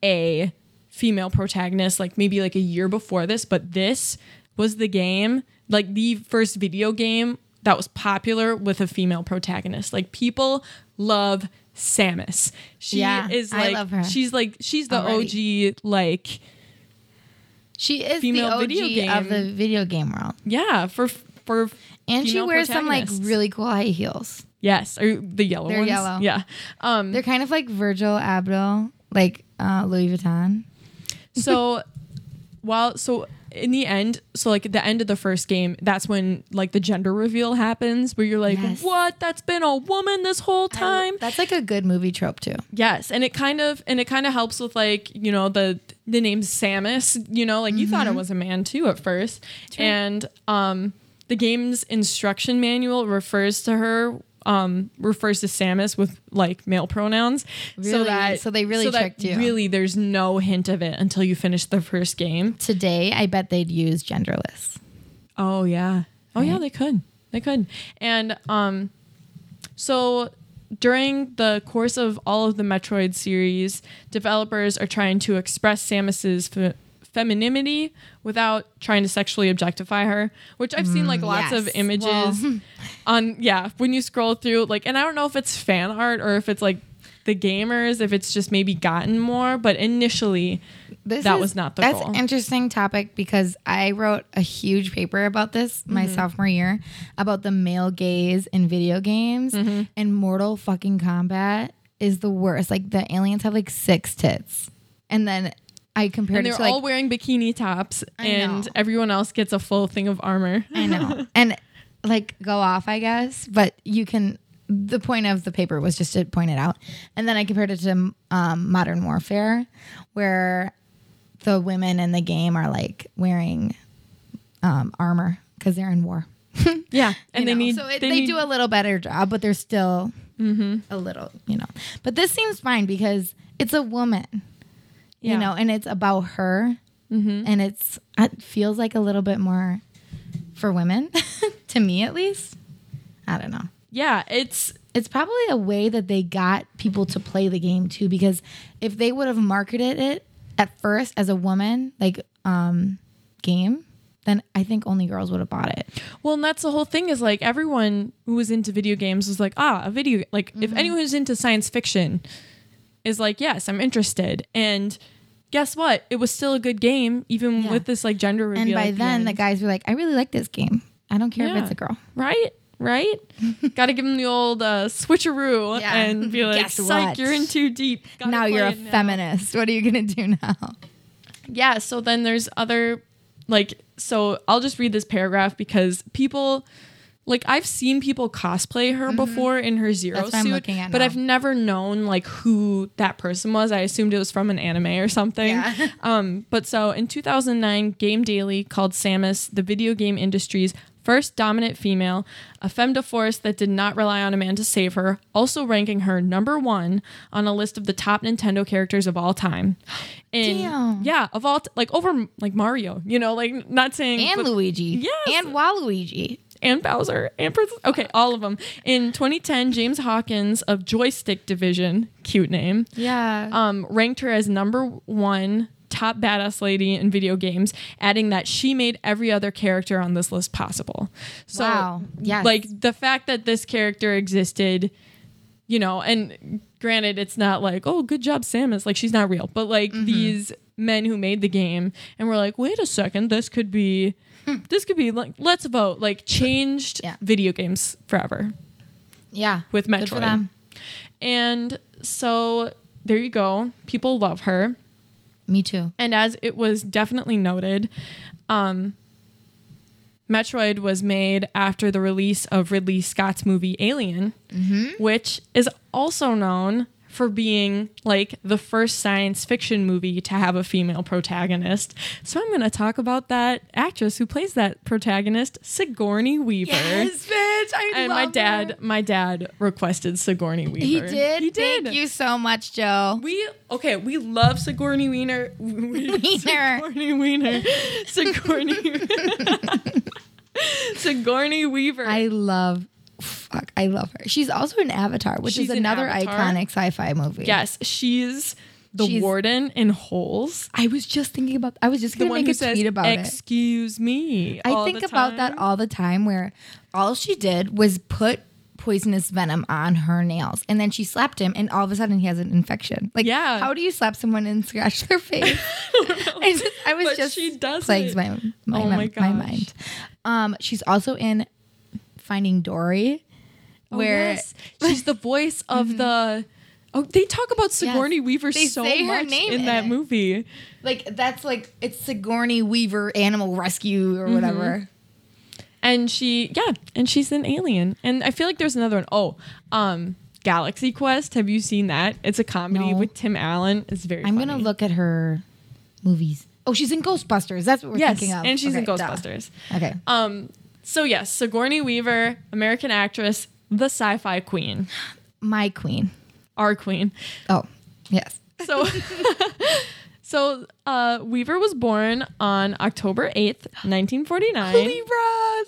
a female protagonist like maybe like a year before this, but this was the game, like the first video game that was popular with a female protagonist. Like people love Samus. She Yeah, is I like love her. she's like she's the Already. OG like She is Female the OG video of the video game world, yeah, for for and she wears some like really cool high heels. Yes, or the yellow They're ones. yellow. Yeah. Um They're kind of like Virgil Abloh, like uh, Louis Vuitton. So while so in the end so like at the end of the first game that's when like the gender reveal happens where you're like Yes. what that's been a woman this whole time That's like a good movie trope too. yes and it kind of and it kind of helps with like you know the the name samus you know like you thought Mm-hmm. it was a man too at first and um the game's instruction manual refers to her um refers to samus with like male pronouns so Really? that So they really so tricked you. really there's no hint of it until you finish the first game Today, I bet they'd use genderless. Oh yeah. Oh yeah, they could. They could. And um so during the course of all of the Metroid series, developers are trying to express Samus's femininity without trying to sexually objectify her, which I've seen like lots of images Well- [LAUGHS] on yeah, when you scroll through like and I don't know if it's fan art or if it's like the gamers if it's just maybe gotten more, but initially This that is- was not the that's goal. an interesting topic because I wrote a huge paper about this my Mm-hmm. sophomore year about the male gaze in video games Mm-hmm. and Mortal fucking Kombat is the worst. Like the aliens have like six tits, and then I compared and they're to like all wearing bikini tops and everyone else gets a full thing of armor. I know [LAUGHS] and like go off I guess, but you can the point of the paper was just to point it out. And then I compared it to um, Modern Warfare, where the women in the game are like wearing um, armor because they're in war. [LAUGHS] Yeah, and you they know? need so it, they, they, need, do a little better job, but they're still a little, you know. But this seems fine because it's a woman, Yeah. you know, and it's about her, and it's it feels like a little bit more for women, [LAUGHS] to me at least. I don't know. yeah, it's It's probably a way that they got people to play the game too, because if they would have marketed it at first as a woman like um game, then I think only girls would have bought it. Well, and that's the whole thing is like everyone who was into video games was like, ah, a video like Mm-hmm. if anyone who's into science fiction is like, yes, I'm interested. And guess what? It was still a good game, even Yeah. with this like gender reveal. And by then, the guys were like, I really like this game. I don't care if it's a girl. right? Right? [LAUGHS] Got to give them the old uh, switcheroo Yeah. and be like, Guess psych, what? you're in too deep. Gotta now you're a it now." feminist. What are you going to do now? yeah so then there's other like so i'll just read this paragraph because people like i've seen people cosplay her before in her zero Mm-hmm. That's what I'm suit looking at but now. i've never known like who that person was i assumed it was from an anime or something Yeah. [LAUGHS] [LAUGHS] um but so in 2009 game daily called samus the video game industry's First dominant female, a femme de force that did not rely on a man to save her, also ranking her number one on a list of the top Nintendo characters of all time. [GASPS] And Damn. yeah, of all t- like over like Mario, you know, like not saying And but- Luigi. yeah, And Waluigi. And Bowser and Princess. Okay, all of them. In 2010, James Hawkins of Joystick Division, cute name, Yeah. um, ranked her as number one top badass lady in video games, adding that she made every other character on this list possible. So, Wow. Yes. like the fact that this character existed, you know, and granted, it's not like, oh, good job, Samus. Like she's not real, but like Mm-hmm. these men who made the game and were like, wait a second, this could be. This could be like let's vote like changed Yeah. video games forever yeah. with Metroid. And so there you go. People love her. Me too. And as it was definitely noted, um, Metroid was made after the release of Ridley Scott's movie Alien, which is also known for being like the first science fiction movie to have a female protagonist. So I'm going to talk about that actress who plays that protagonist, Sigourney Weaver. Yes, bitch. I And my dad, my dad requested Sigourney Weaver. He did? He did. Thank you so much, Joe. We okay. We love Sigourney Weiner. [LAUGHS] Wiener. Sigourney Weiner. Sigourney. [LAUGHS] [LAUGHS] Sigourney Weaver. I love, fuck, I love her. She's also an Avatar, which She's is another iconic sci-fi movie. yes, she's the She's- warden in Holes. I was just thinking about. I was just The gonna one make who a says, tweet about it. "Excuse me." I all think the about that time. all the time where all she did was put poisonous venom on her nails and then she slapped him and all of a sudden he has an infection. Like Yeah. how do you slap someone and scratch their [LAUGHS] face? I, just, I was But just she does plagues it. my my, Oh my, my my gosh. mind. Um she's also in Finding Dory Oh, where yes. [LAUGHS] she's the voice of the. Oh, they talk about Sigourney Weaver They so much in in that it. movie. like that's like it's Sigourney Weaver Animal Rescue or whatever. and she yeah and she's an alien and i feel like there's another one. Oh, um galaxy quest have you seen that it's a comedy No. with tim allen it's very I'm funny. gonna look at her movies. Oh, she's in Ghostbusters. That's what we're yes thinking of. and she's in Okay, duh. ghostbusters Okay. um so yes sigourney weaver american actress the sci-fi queen My queen. our queen Oh, yes. so [LAUGHS] so uh weaver was born on october 8th 1949 [GASPS] Libra,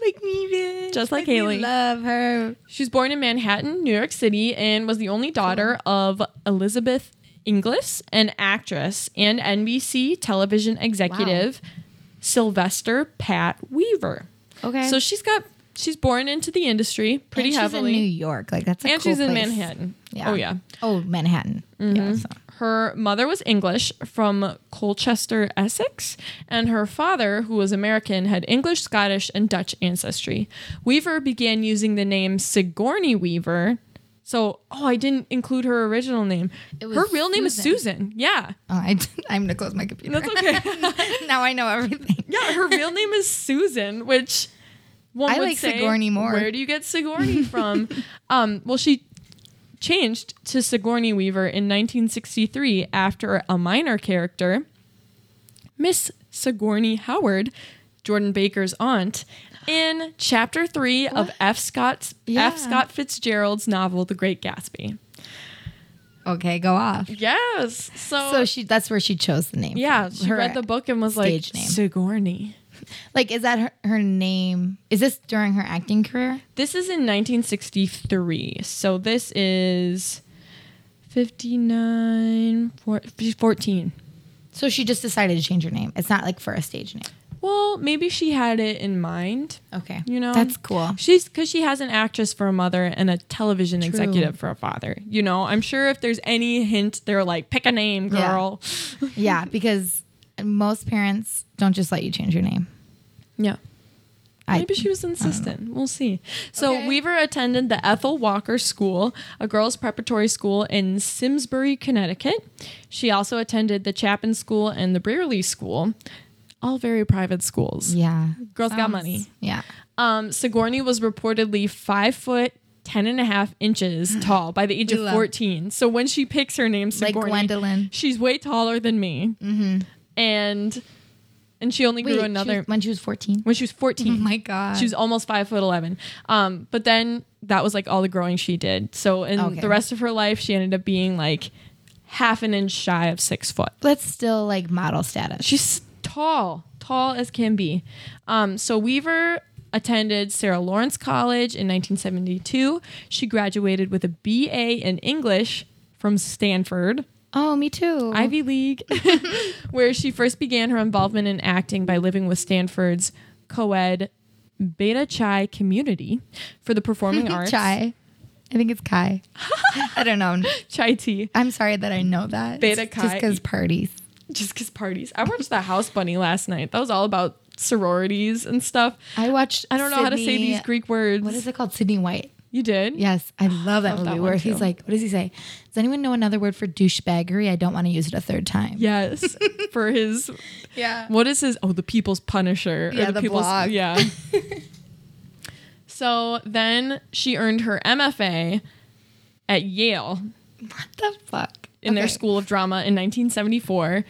like me, bitch. Just like I Haley. love her. She was born in Manhattan, New York City, and was the only daughter of Elizabeth Inglis, an actress, and NBC television executive Sylvester Pat Weaver. Okay. So she's got she's born into the industry pretty and she's heavily. in New York. Like that's a and cool she's in place. Manhattan. Yeah. Oh yeah. Oh, Manhattan. Mm-hmm. Yeah. so- Her mother was English from Colchester, Essex, and her father, who was American, had English, Scottish, and Dutch ancestry. Weaver began using the name Sigourney Weaver. So, oh, I didn't include her original name. It was Her real name is Susan. Susan. Yeah, Oh, I, I'm gonna close my computer. that's okay. [LAUGHS] now I know everything. yeah, her real name is Susan, which one I would like say, Sigourney more. Where do you get Sigourney [LAUGHS] from? um, well, she changed to Sigourney Weaver in 1963 after a minor character, Miss Sigourney Howard, Jordan Baker's aunt, in chapter three of F. Scott's Yeah. F. Scott Fitzgerald's novel *The Great Gatsby*. Okay, go off. Yes. So, So she that's where she chose the name. yeah, from. she Her read the book and was like name. Sigourney. Like is that her, her name? Is this during her acting career? This is in 1963. So this is 59, 14. So she just decided to change her name. It's not like for a stage name. Well, maybe she had it in mind. Okay. You know, That's cool. She's because she has an actress for a mother and a television executive for a father. You know, I'm sure if there's any hint, they're like, pick a name, girl. [LAUGHS] yeah, because most parents don't just let you change your name. Yeah. Maybe she was insistent. We'll see. So Okay. Weaver attended the Ethel Walker School, a girls' preparatory school in Simsbury, Connecticut. She also attended the Chapin School and the Brearley School, all very private schools. Yeah. Girls got money. Yeah. Um, Sigourney was reportedly five foot. 10 and a half inches [SIGHS] tall by the age of love- 14. So when she picks her name Like Sigourney, Gwendolyn. she's way taller than me. Mm-hmm. And and she only Wait, grew she another was- when she was 14. when she was 14. Oh my god. She was almost five foot eleven. Um, but then that was like all the growing she did. So in Okay. the rest of her life, she ended up being like half an inch shy of six foot. That's still like model status. She's tall, tall as can be. Um, so Weaver attended Sarah Lawrence College in 1972. She graduated with a BA in English from Stanford. oh, me too. Ivy League, [LAUGHS] where she first began her involvement in acting by living with Stanford's co-ed Beta Chi community for the performing [LAUGHS] arts. Chai. I think it's Kai. [LAUGHS] I don't know. Chai tea. I'm sorry that I know that. Beta It's Just Chi. because parties. [LAUGHS] Just because parties. I watched The House Bunny last night. That was all about sororities and stuff. I watched. I don't know how to say these Greek words. What is it called? Sydney White. You did? Yes, I [GASPS] love that Love movie. one where too. he's like, what does he say? Does anyone know another word for douchebaggery? I don't want to use it a third time. Yes. [LAUGHS] For his Yeah. what is his oh the people's punisher. Yeah, the people's blog. yeah. [LAUGHS] so then she earned her MFA at Yale What the fuck? In their School of Drama in 1974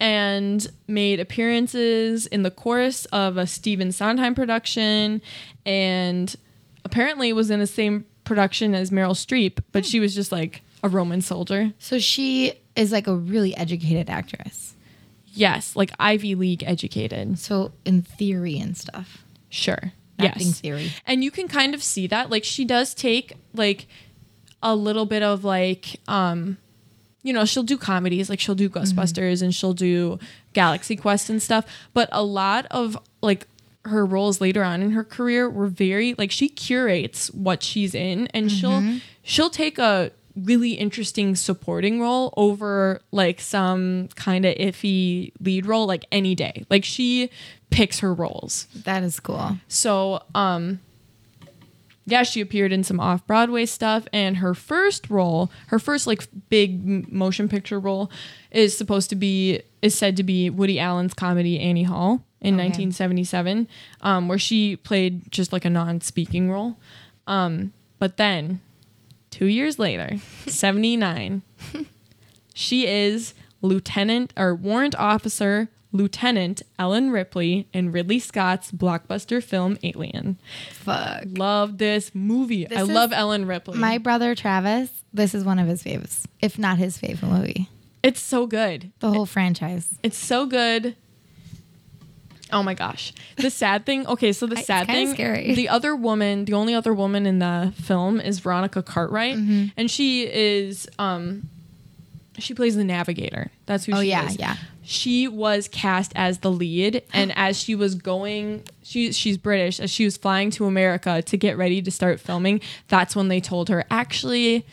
and made appearances in the chorus of a Stephen Sondheim production and apparently was in the same production as Meryl Streep, but she was just like a Roman soldier. So she is like a really educated actress. Yes, like Ivy League educated. So in theory and stuff. Sure. Acting yes. theory. And you can kind of see that. Like she does take like a little bit of like um you know, she'll do comedies, like she'll do Ghostbusters and she'll do Galaxy Quest and stuff, but a lot of like her roles later on in her career were very like she curates what she's in and she'll she'll take a really interesting supporting role over like some kind of iffy lead role like any day. Like she picks her roles. That is cool. So, um, yeah, she appeared in some off Broadway stuff, and her first role, her first like big motion picture role, is supposed to be is said to be Woody Allen's comedy Annie Hall in Okay. 1977, um, where she played just like a non-speaking role. Um, but then, two years later, [LAUGHS] 79, she is Lieutenant or Warrant Officer Lieutenant Ellen Ripley in Ridley Scott's blockbuster film Alien. Fuck. Love this movie. This I love Ellen Ripley. My brother Travis, this is one of his faves, if not his favorite movie. it's so good. The whole franchise. It's so good. Oh my gosh. The [LAUGHS] sad thing, okay, so the sad thing, scary. the other woman, the only other woman in the film is Veronica Cartwright, Mm-hmm. and she is um she plays the navigator. That's who Oh, she yeah, is. yeah. Yeah. She was cast as the lead [GASPS] and as she was going she she's British, as she was flying to America to get ready to start filming, that's when they told her, actually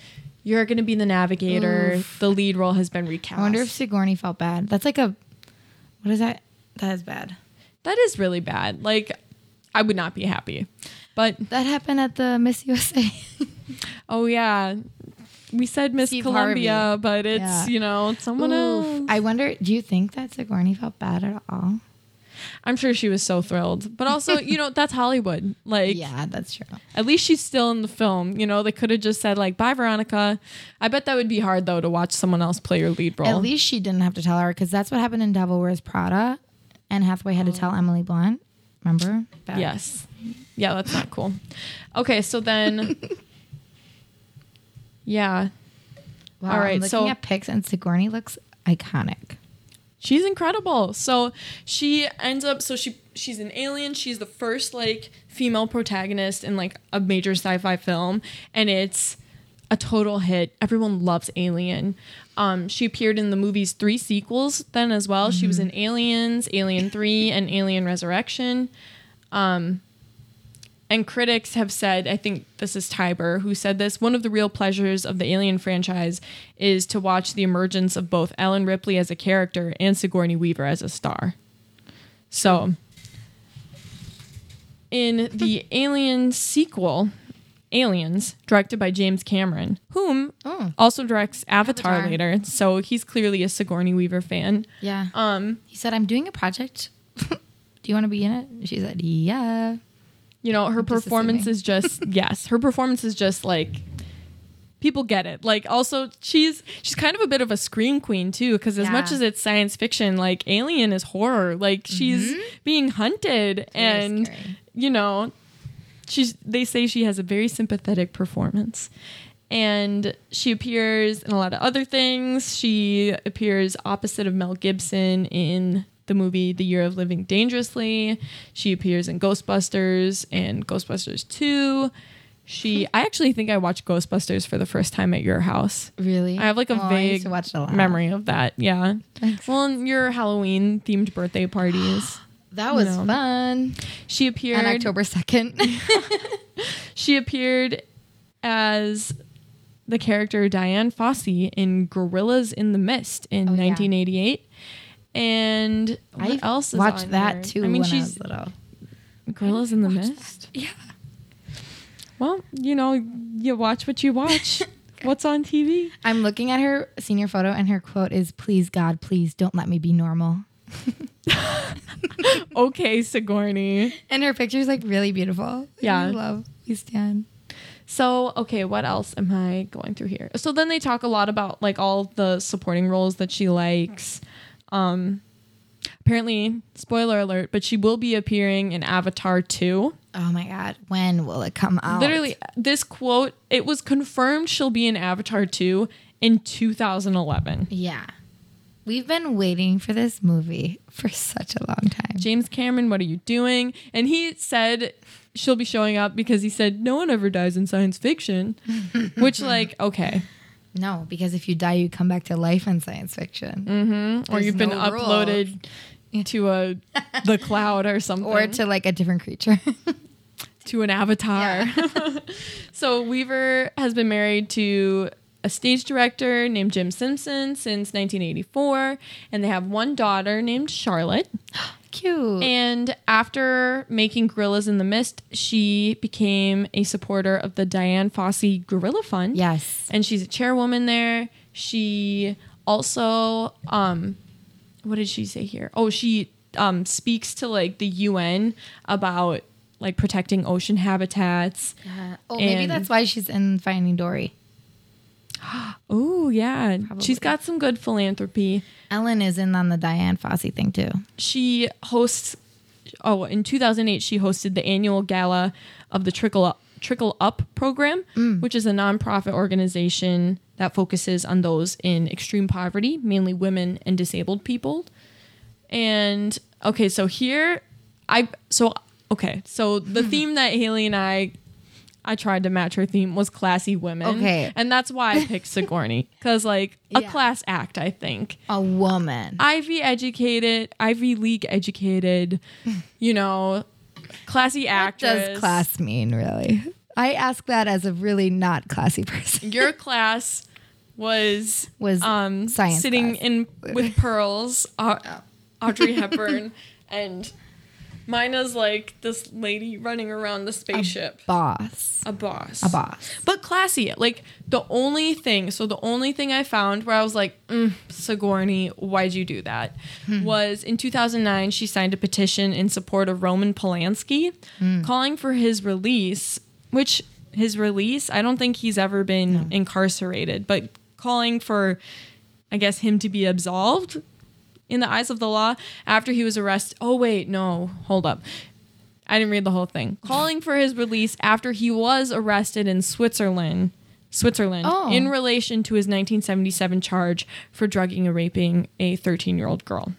you're going to be the navigator. The lead role has been recast. I wonder if Sigourney felt bad. That's like a, what is that? That is bad. That is really bad. Like, I would not be happy. But That happened at the Miss USA. oh yeah, we said Miss Steve Colombia, Harvey. but it's Yeah. you know someone Oof. else. I wonder, do you think that Sigourney felt bad at all? I'm sure she was so thrilled. But also, you know, that's Hollywood. Like, Yeah, that's true. at least she's still in the film. You know, they could have just said like, "Bye, Veronica." I bet that would be hard though to watch someone else play your lead role. At least she didn't have to tell her because that's what happened in Devil Wears Prada. Anne Hathaway had to tell oh. Emily Blunt. Remember? That- Yes. Yeah, that's not cool. Okay, so then [LAUGHS] Yeah. Wow, All right, I'm looking so- at pics and Sigourney looks iconic. She's incredible. So she ends up so she she's an alien. She's the first like female protagonist in like a major sci-fi film and it's a total hit. Everyone loves Alien. Um, she appeared in the movie's three sequels then as well. She was in Aliens, Alien 3, and Alien Resurrection. Um, and critics have said, I think this is Tiber who said this, one of the real pleasures of the Alien franchise is to watch the emergence of both Ellen Ripley as a character and Sigourney Weaver as a star. So, in the Alien sequel, Aliens, directed by James Cameron, whom Oh. also directs Avatar, Avatar. later. So he's clearly a Sigourney Weaver fan. Yeah. Um, he said, I'm doing a project. [LAUGHS] Do you want to be in it? She said, Yeah. You know, her I'm performance is just [LAUGHS] yes, her performance is just like people get it. Like also she's she's kind of a bit of a scream queen too because as much as it's science fiction, like Alien is horror. Like she's being hunted and you know, she's they say she has a very sympathetic performance. And she appears in a lot of other things. She appears opposite of Mel Gibson in the movie The Year of Living Dangerously. She appears in Ghostbusters and Ghostbusters 2. She hmm. I actually think I watched Ghostbusters for the first time at your house. Really? I have like a Oh, vague to watch it a memory of that. Yeah. Thanks. Well, your Halloween themed birthday parties. [GASPS] That was No. fun. She appeared On October 2nd. [LAUGHS] She appeared as the character Dian Fossey in Gorillas in the Mist in Oh, yeah. 1988. And what I else watched on that here? too I mean, she's I little. Gorillas in the Mist. Yeah. Well, you know, you watch what you watch. [LAUGHS] What's on TV? I'm looking at her senior photo and her quote is, Please, God, please don't let me be normal. [LAUGHS] Okay, Sigourney. And her picture's like really beautiful. Yeah. I love. We stand. So, okay, what else am I going through here? So then they talk a lot about like all the supporting roles that she likes. Um apparently, spoiler alert, but she will be appearing in Avatar 2. Oh my God. When will it come out? Literally, this quote, it was confirmed she'll be in Avatar 2 in 2011. Yeah. We've been waiting for this movie for such a long time. James Cameron, what are you doing? And he said she'll be showing up because he said no one ever dies in science fiction. Which, like, okay. No, because if you die, you come back to life in science fiction. Mm-hmm. or you've been no uploaded to a the cloud or [LAUGHS] something Or to like a different creature. [LAUGHS] to an avatar. [LAUGHS] so Weaver has been married to a stage director named Jim Simpson since 1984 and they have one daughter named Charlotte. [GASPS] Cute. And after making Gorillas in the Mist, she became a supporter of the Dian Fossey Gorilla Fund. yes. And she's a chairwoman there. She also um what did she say here? Oh, she um speaks to like the UN about like protecting ocean habitats. Yeah. Oh, maybe that's why she's in Finding Dory. [GASPS] Oh, yeah. Probably. She's got some good philanthropy. Ellen is in on the Dian Fossey thing too. She hosts oh, in 2008 she hosted the annual gala of the Trickle Up Trickle Up program, mm. which is a nonprofit organization that focuses on those in extreme poverty, mainly women and disabled people. And okay, so here I so okay, so the [LAUGHS] theme that Haley and I I tried to match her theme was classy women. Okay. And that's why I picked [LAUGHS] Sigourney. Cause like a Yeah. class act, I think. A woman. Ivy educated, Ivy League educated, [LAUGHS] you know, classy What actress. does class mean, really? I ask that as a really not classy person. Your [LAUGHS] class was Was um sitting class. in with pearls, Au- Audrey Hepburn, and Mine is like this lady running around the spaceship. Boss. A boss. A boss. But classy. Like the only thing, so the only thing I found where I was like, mm, Sigourney, why'd you do that? Was in 2009, she signed a petition in support of Roman Polanski, calling for his release, which his release, I don't think he's ever been incarcerated, but calling for, I guess, him to be absolved in the eyes of the law after he was arrested. Oh, wait, no, hold up. I didn't read the whole thing. Calling for his release after he was arrested in Switzerland, Switzerland, Oh. in relation to his 1977 charge for drugging and raping a 13-year-old girl.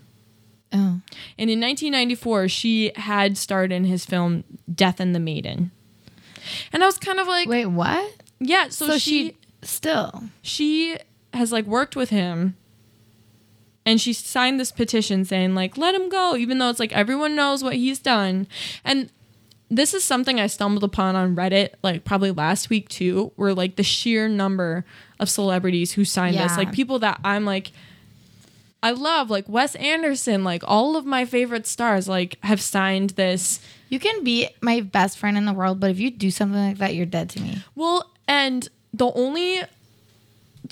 Oh. And in 1994, she had starred in his film Death and the Maiden. And I was kind of like, Wait, what? yeah, so, So, she she still. she has like worked with him and she signed this petition saying like let him go even though it's like everyone knows what he's done. And this is something i stumbled upon on reddit like probably last week too where like the sheer number of celebrities who signed this. Like people that i'm like i love like wes anderson like all of my favorite stars like have signed this. You can be my best friend in the world, but if you do something like that, you're dead to me. Well, and the only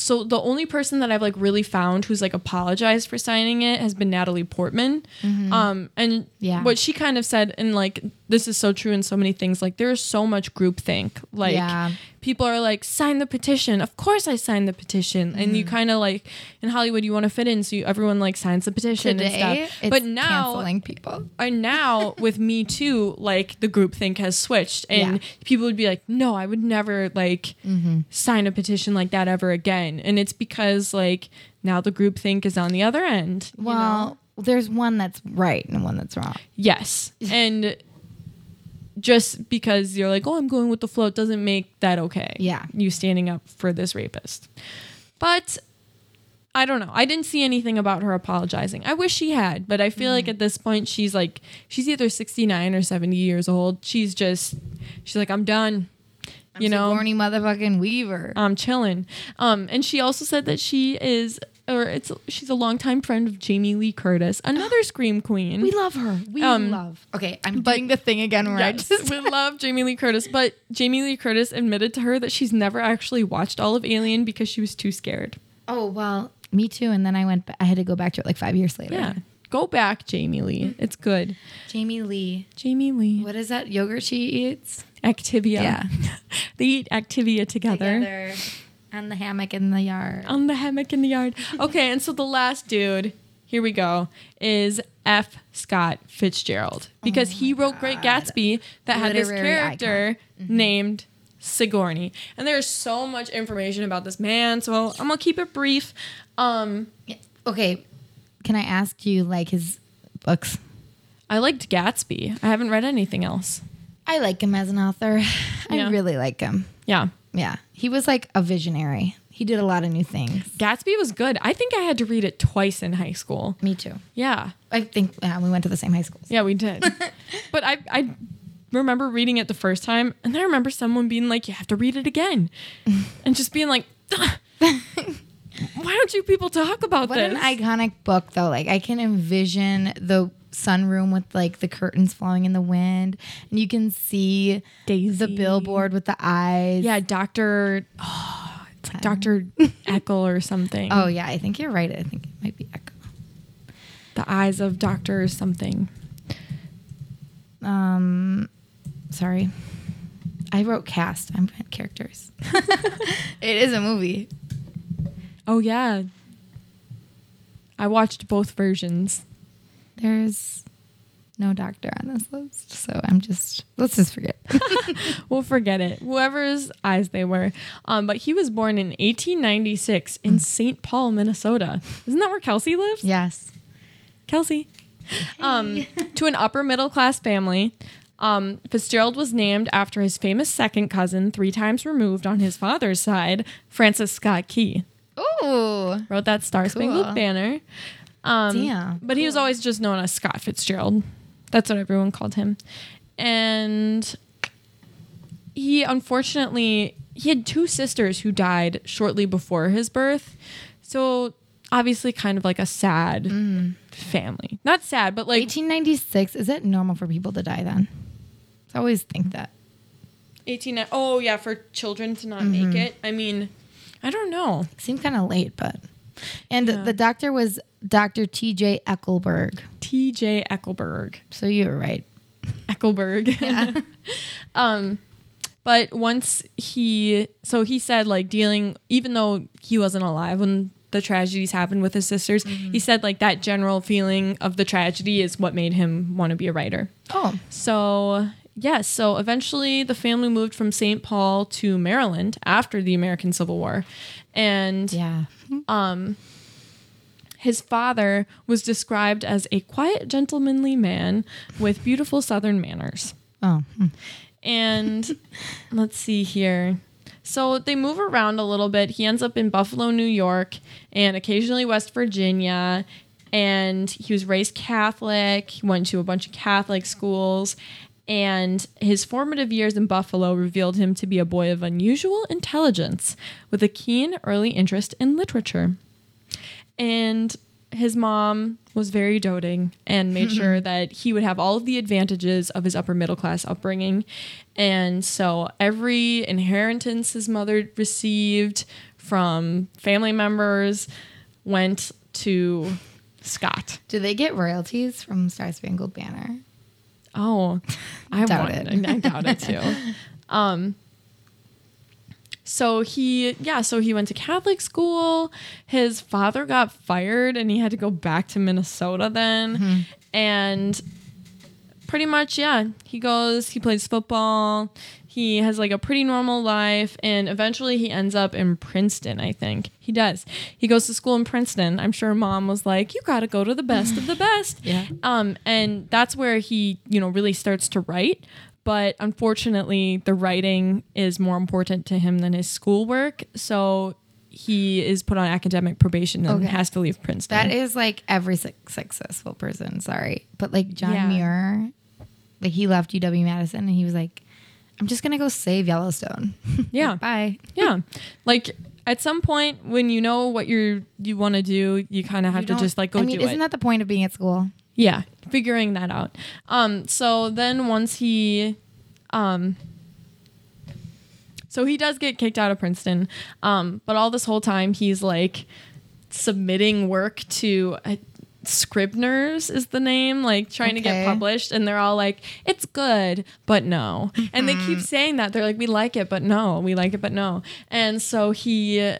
so the only person that I've like really found who's like apologized for signing it has been Natalie Portman. Um and Mm-hmm. Yeah. what she kind of said and like this is so true in so many things like there's so much groupthink. Like Yeah. people are like sign the petition. Of course I signed the petition. And Mm-hmm. you kind of like in Hollywood you want to fit in so you, everyone like signs the petition Today, and stuff. it's But now canceling people. and now with me too like the group think has switched and Yeah. people would be like no i would never like sign a petition like that ever again and it's because like now the group think is on the other end you know? Well, there's one that's right and one that's wrong. yes and just because you're like oh i'm going with the flow doesn't make that okay Yeah. you standing up for this rapist but I don't know. I didn't see anything about her apologizing. I wish she had, but I feel Mm. like at this point she's like she's either 69 or 70 years old. She's just she's like I'm done. you know, Sigourney motherfucking Weaver. I'm chilling. Um and she also said that she is or it's she's a longtime friend of Jamie Lee Curtis, [GASPS] another scream queen. we love her. We Um, love. Okay, I'm doing the thing again where I Yes, just we love Jamie Lee Curtis, but Jamie Lee Curtis admitted to her that she's never actually watched all of Alien because she was too scared. Oh well, me too. And then I went. I had to go back to it like five years later. Yeah. Go back, Jamie Lee. It's good. Jamie Lee. Jamie Lee. What is that yogurt she eats? Activia. Yeah. [LAUGHS] they eat Activia together, Together on the hammock in the yard. on the hammock in the yard. [LAUGHS] Okay, and so the last dude, here we go, is F. Scott Fitzgerald because he wrote Great Gatsby that had this Oh character Mm-hmm. named Sigourney. And there's so much information about this man, so I'm gonna keep it brief. Um, Okay, can I ask you like his books? I liked Gatsby. I haven't read anything else. I like him as an author. [SIGHS] Yeah. I really like him. Yeah. Yeah, he was like a visionary. He did a lot of new things. Gatsby was good. I think I had to read it twice in high school. Me too. Yeah. I think yeah, we went to the same high schools. Yeah, we did. [LAUGHS] but I I remember reading it the first time, and then I remember someone being like, "You have to read it again," and just being like, [LAUGHS] "Why don't you people talk about What this?" an iconic book, though. Like I can envision the sunroom with like the curtains flowing in the wind, and you can see Daisy. the billboard with the eyes. yeah, Doctor. Oh, [SIGHS] it's like Doctor [LAUGHS] Eccles or something. Oh yeah, I think you're right. I think it might be Echo. the eyes of Doctor something. Um, sorry, I wrote cast. I'm characters. [LAUGHS] it is a movie. Oh yeah. I watched both versions. There's no doctor on this list, so I'm just let's just forget. [LAUGHS] We'll forget it. Whoever's eyes they were. Um, but he was born in 1896 in St. Paul, Minnesota. Isn't that where Kelsey lives? yes. Kelsey. Um, to an upper middle class family. Um, Fitzgerald was named after his famous second cousin, three times removed on his father's side, Francis Scott Key. Ooh. Wrote that Star Spangled Cool. Banner. Um, Damn, But he was always just known as Scott Fitzgerald. That's what everyone called him. And he unfortunately he had two sisters who died shortly before his birth. So obviously kind of like a sad Mm. family. Not sad, but like 1896. Is it normal for people to die then? I always think that. 18 Oh yeah, for children to not Mm-hmm. make it. I mean, I don't know. Seems kind of late, but. And Yeah. the doctor was Dr. T.J. Eckleburg. TJ Eckleburg. So you were right. Eckleburg. [LAUGHS] Yeah. [LAUGHS] um but once he so he said like dealing even though he wasn't alive when the tragedies happened with his sisters, he said like that general feeling of the tragedy is what made him want to be a writer. Oh, So, yes, so eventually the family moved from St. Paul to Maryland after the American Civil War. And yeah. Um his father was described as a quiet, gentlemanly man with beautiful Southern manners. Oh. And [LAUGHS] let's see here. So they move around a little bit. He ends up in Buffalo, New York, and occasionally West Virginia. And he was raised Catholic. He went to a bunch of Catholic schools. And his formative years in Buffalo revealed him to be a boy of unusual intelligence with a keen early interest in literature. And his mom was very doting and made sure [LAUGHS] that he would have all of the advantages of his upper middle class upbringing. And so every inheritance his mother received from family members went to Scott. Do they get royalties from Star Spangled Banner? Oh, I Doubt want it. I doubt it too. [LAUGHS] Um, so he, yeah, so he went to Catholic school. His father got fired, and he had to go back to Minnesota then, and pretty much, yeah, he goes, he plays football. He has like a pretty normal life, and eventually he ends up in Princeton. I think he does. He goes to school in Princeton. I'm sure mom was like, "You got to go to the best of the [SIGHS] best." Yeah. Um, and that's where he, you know, really starts to write. But unfortunately, the writing is more important to him than his schoolwork. So he is put on academic probation and Okay. has to leave Princeton. That is like every su- successful person. Sorry, but like John Yeah. Muir, like he left UW Madison and he was like, "I'm just gonna go save Yellowstone." [LAUGHS] Yeah. bye. [LAUGHS] yeah. Like at some point when you know what you're you want to do, you kind of have to just like go I mean, do isn't it. that the point of being at school? yeah, figuring that out. Um so then once he um so he does get kicked out of Princeton. Um but all this whole time he's like submitting work to Scribner's is the name, like trying to get published, and they're all like, "It's good, but no." And they keep saying that they're like, "We like it, but no. We like it, but no." And so he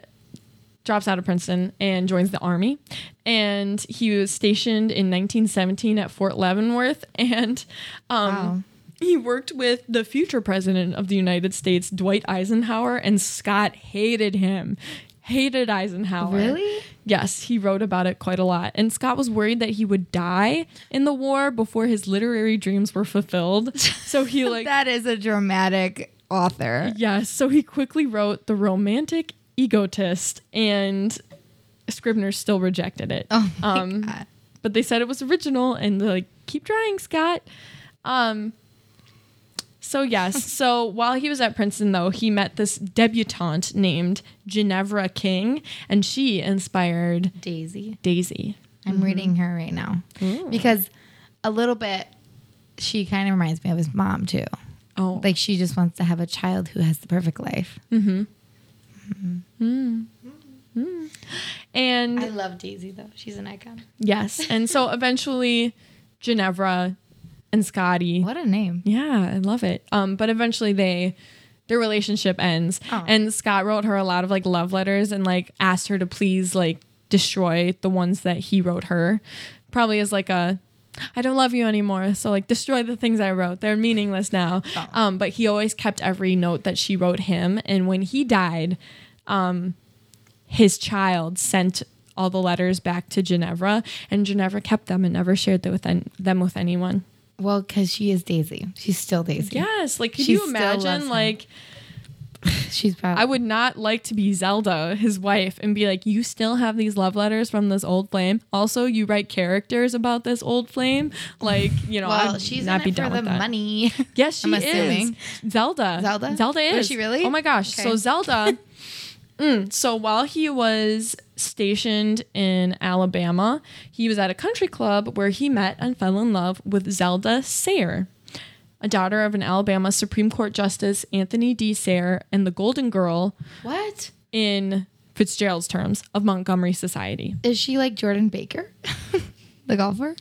drops out of Princeton and joins the army. And he was stationed in 1917 at Fort Leavenworth, [LAUGHS] and um, Wow. he worked with the future president of the United States, Dwight Eisenhower, and Scott hated him. Hated Eisenhower. Really? Yes, he wrote about it quite a lot. And Scott was worried that he would die in the war before his literary dreams were fulfilled. [LAUGHS] So he like that is a dramatic author. Yes, so he quickly wrote The Romantic Egotist and Scribner still rejected it. Oh my um God. but they said it was original and like keep trying, Scott. Um so yes, [LAUGHS] so while he was at Princeton though, he met this debutante named Ginevra King and she inspired Daisy. Daisy. I'm mm-hmm. reading her right now because a little bit she kind of reminds me of his mom too. Oh. Like she just wants to have a child who has the perfect life. Mm-hmm. mm-hmm. Mm. Mm. And I love Daisy though. She's an icon. yes, and so [LAUGHS] eventually Ginevra and Scotty What a name. Yeah, I love it. Um, but eventually they their relationship ends. Oh. And Scott wrote her a lot of like love letters and like asked her to please like destroy the ones that he wrote her. Probably as like a I don't love you anymore. So like destroy the things I wrote. They're meaningless now. Oh. Um, but he always kept every note that she wrote him. And when he died, um, his child sent all the letters back to Ginevra, and Ginevra kept them and never shared them with, an- them with anyone. Well, because she is Daisy. She's still Daisy. Yes, like could She you imagine like [LAUGHS] She's probably. I would not like to be Zelda, his wife, and be like, "You still have these love letters from this old flame. Also, you write characters about this old flame. Like, [LAUGHS] you know, well, I'd she's not in be it for down the with that. money. [LAUGHS] Yes, she I'm is. assuming. Zelda. Zelda? Zelda is. is she really? Oh my gosh. So Zelda. mm, so while he was stationed in Alabama, he was at a country club where he met and fell in love with Zelda Sayre, a daughter of an Alabama Supreme Court Justice Anthony D. Sayre and the Golden Girl What? in Fitzgerald's terms of Montgomery Society. Is she like Jordan Baker, [LAUGHS] the golfer?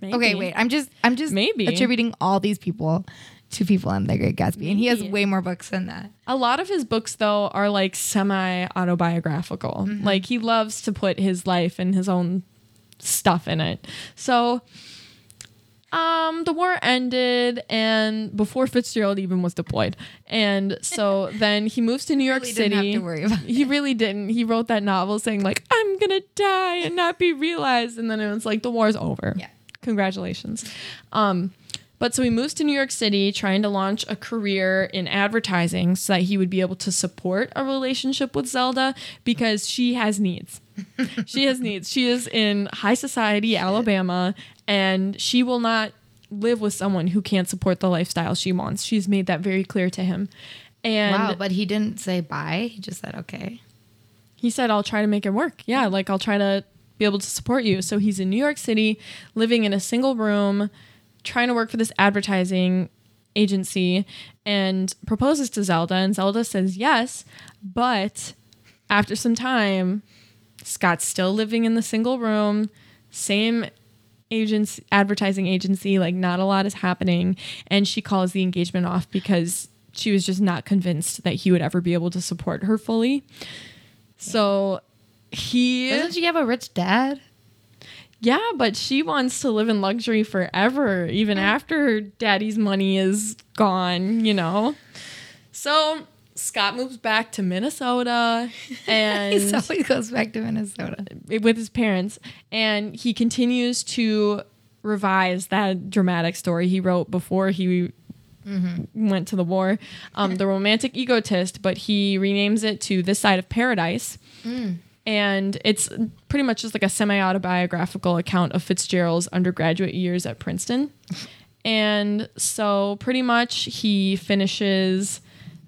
Maybe. Okay, wait. I'm just I'm just Maybe. attributing all these people to people in The Great Gatsby, and he has way more books than that. A lot of his books, though, are like semi autobiographical. Like he loves to put his life and his own stuff in it. So, um, the war ended, and before Fitzgerald even was deployed, and so [LAUGHS] then he moves to New York Really City. didn't have to worry about He really didn't. He wrote that novel saying like, "I'm gonna die and not be realized," and then it was like the war's over. Yeah. Congratulations. Um, but so he moves to New York City trying to launch a career in advertising so that he would be able to support a relationship with Zelda because she has needs. [LAUGHS] she has needs. She is in high society Alabama and she will not live with someone who can't support the lifestyle she wants. She's made that very clear to him. And wow, but he didn't say bye. He just said okay. he said, I'll try to make it work. Yeah, like I'll try to be able to support you. So he's in New York City, living in a single room, trying to work for this advertising agency, and proposes to Zelda. And Zelda says yes. But after some time, Scott's still living in the single room, same agency advertising agency like not a lot is happening and she calls the engagement off because she was just not convinced that he would ever be able to support her fully so he Doesn't she have a rich dad? Yeah but she wants to live in luxury forever even mm. after daddy's money is gone you know? So scott moves back to minnesota [LAUGHS] and he goes back to Minnesota. Uh, with his parents and he continues to revise that dramatic story he wrote before he mm-hmm. went to the war. Um, the [LAUGHS] romantic egotist but he renames it to this side of paradise mm. And it's pretty much just like a semi-autobiographical account of fitzgerald's undergraduate years at princeton and so pretty much he finishes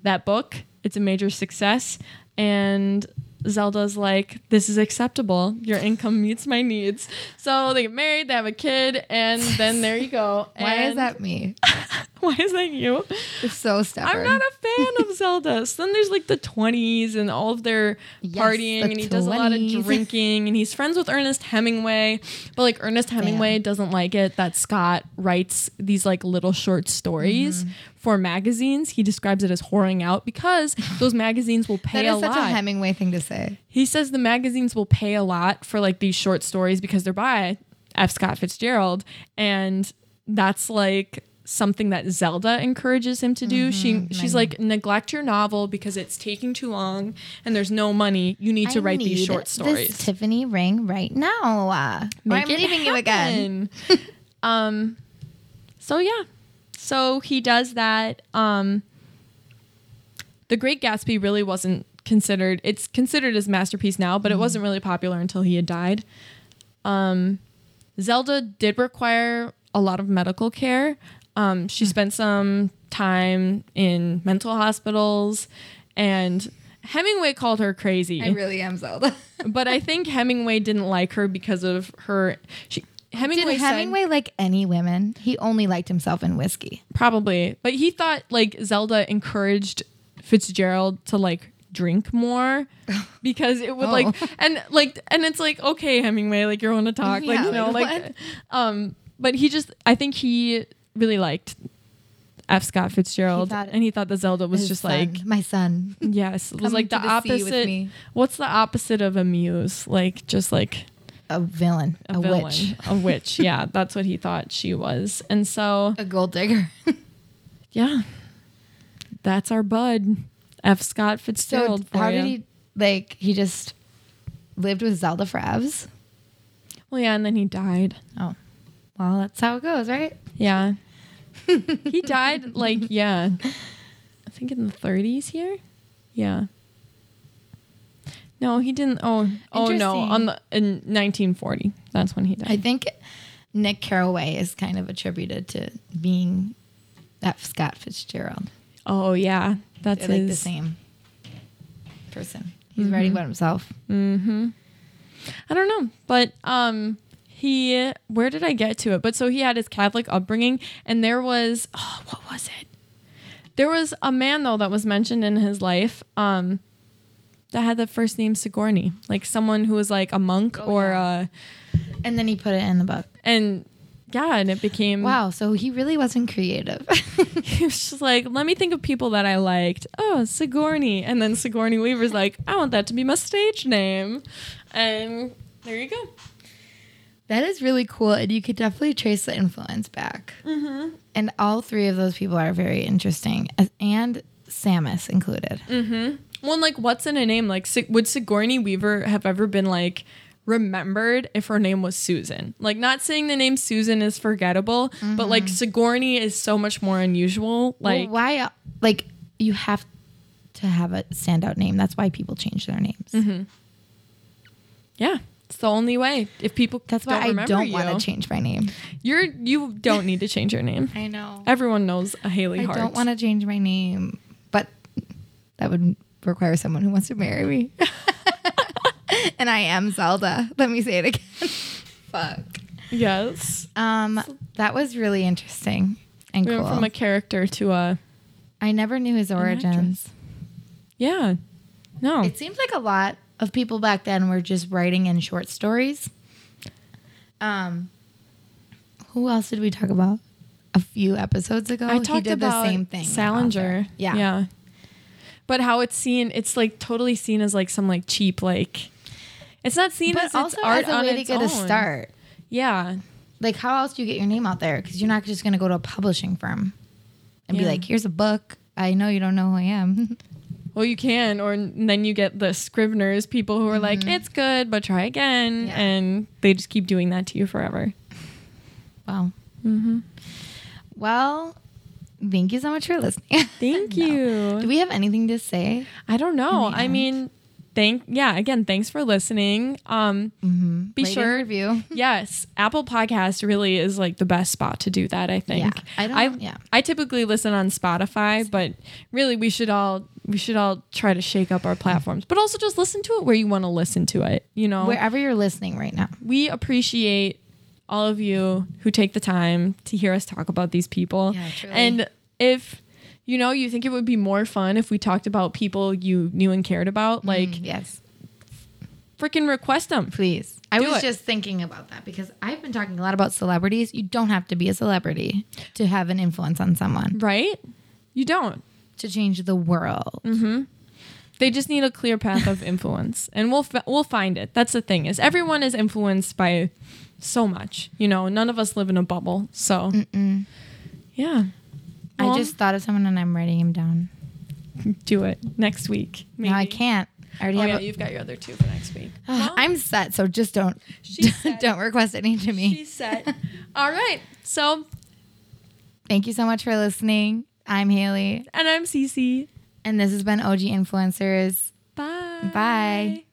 that book. It's a major success. And Zelda's like, this is acceptable. Your income meets my needs. So they get married, they have a kid, and then there you go. [LAUGHS] Why is that me? [LAUGHS] Why is that you? It's so stubborn. I'm not a fan of [LAUGHS] Zelda. So then there's like the 20s and all of their Yes, partying, the and he does a lot of drinking, and he's friends with Ernest Hemingway. But like Ernest Hemingway doesn't like it that Scott writes these like little short stories Mm-hmm. For magazines. He describes it as whoring out because [LAUGHS] those magazines will pay a lot. That is a such lot. a Hemingway thing to say. He says the magazines will pay a lot for like these short stories because they're by F. Scott Fitzgerald. And that's like something that Zelda encourages him to do. Mm-hmm. She she's like, neglect your novel because it's taking too long and there's no money. You need to I write these need short This stories. Tiffany ring right now. Uh, Make I'm leaving you again. [LAUGHS] um so yeah. So he does that. Um The Great Gatsby really wasn't considered it's considered his masterpiece now, but it wasn't really popular until he had died. Um Zelda did require a lot of medical care. Um she spent some time in mental hospitals and Hemingway called her crazy I really am Zelda. but I think Hemingway didn't like her because of her. She, Hemingway Did said- Hemingway like any women? He only liked himself in whiskey. probably, but he thought like Zelda encouraged Fitzgerald to like drink more [LAUGHS] because it would Oh. like and like and it's like okay Hemingway like you're on to talk like Yeah, you know [LAUGHS] like, like um but he just I think he really liked F Scott Fitzgerald thought- and he thought that Zelda was just son, like my son. [LAUGHS] yes it was like the, the opposite what's the opposite of a muse like just like A villain, a, a, villain, witch, a witch. Yeah, [LAUGHS] that's what he thought she was. And so, a gold digger. [LAUGHS] yeah, that's our bud, F. Scott so Fitzgerald. for how ya. did he like? He just lived with Zelda for Evs. Well, yeah, and then he died. Oh, well, that's how it goes, right? Yeah, [LAUGHS] he died like yeah, I think in the 30s here. Yeah. No, he didn't. Oh, oh no, on the in 1940. That's when he died. I think Nick Carraway is kind of attributed to being F. Scott Fitzgerald. oh yeah, that's They're like the same person. He's writing about himself. Mm-hmm. I don't know, but um, he where did I get to it? But so he had his Catholic upbringing, and there was oh, what was it? There was a man though that was mentioned in his life, um, that had the first name Sigourney, like someone who was like a monk Oh, or yeah. uh, And then he put it in the book. and yeah, and it became Wow, so he really wasn't creative. [LAUGHS] he was just like, let me think of people that I liked. Oh, Sigourney. And then Sigourney Weaver's like, I want that to be my stage name. And there you go. that is really cool, and you could definitely trace the influence back. Mm-hmm. And all three of those people are very interesting, and Samus included. Well, and like, what's in a name? Like, would Sigourney Weaver have ever been like remembered if her name was Susan? Like, not saying the name Susan is forgettable, but like Sigourney is so much more unusual. Like, well, why? Like, you have to have a standout name. That's why people change their names. Mm-hmm. yeah, it's the only way. If people That's why don't I don't want to change my name. You're you don't need to change your name. [LAUGHS] I know. Everyone knows a Haley I Hart. I don't want to change my name, but that would require someone who wants to marry me. [LAUGHS] and I am Zelda. Let me say it again. [LAUGHS] Fuck. Yes. Um, that was really interesting and We cool. went from a character to a I never knew his origins. yeah. No. It seems like a lot of people back then were just writing in short stories. Um, who else did we talk about? A few episodes ago, I he talked did about the same thing. Salinger. Yeah. Yeah. But how it's seen, it's like totally seen as like some like cheap like. It's not seen but as also it's art as a way to get a start. Yeah. Like, how else do you get your name out there? Because you're not just going to go to a publishing firm and be like, "Here's a book. I know you don't know who I am." [LAUGHS] Well, you can, or then you get the Scribners, people who are like, "It's good, but try again," Mm-hmm. Yeah. and they just keep doing that to you forever. wow. Mm-hmm. Well, thank you so much for listening. [LAUGHS] Thank No. you. Do we have anything to say? I don't know. I end? mean, thank yeah. Again, thanks for listening. Um, Mm-hmm. be and sure review. [LAUGHS] Yes, Apple Podcast really is like the best spot to do that. I think. Yeah, I don't- I, yeah. I typically listen on Spotify, but really we should all we should all try to shake up our platforms, but also just listen to it where you want to listen to it. You know, Wherever you're listening right now. we appreciate all of you who take the time to hear us talk about these people. Yeah. And if you know you think it would be more fun if we talked about people you knew and cared about, like Mm, yes, freaking request them. please. I Do was it. just thinking about that because I've been talking a lot about celebrities. You don't have to be a celebrity to have an influence on someone Right? You don't. to change the world. They just need a clear path of [LAUGHS] influence, and we'll f- we'll find it. That's the thing is everyone is influenced by so much. You know, none of us live in a bubble, so yeah. I Well, just thought of someone and I'm writing him down. [LAUGHS] do it next week. No, I can't. I already Oh have. yeah, a- you've got your other two for next week. [SIGHS] I'm set, so just don't [LAUGHS] don't request any to me. She's set. All right. So, Thank you so much for listening. I'm Haley, and I'm Cece. and this has been OG Influencers. Bye. Bye.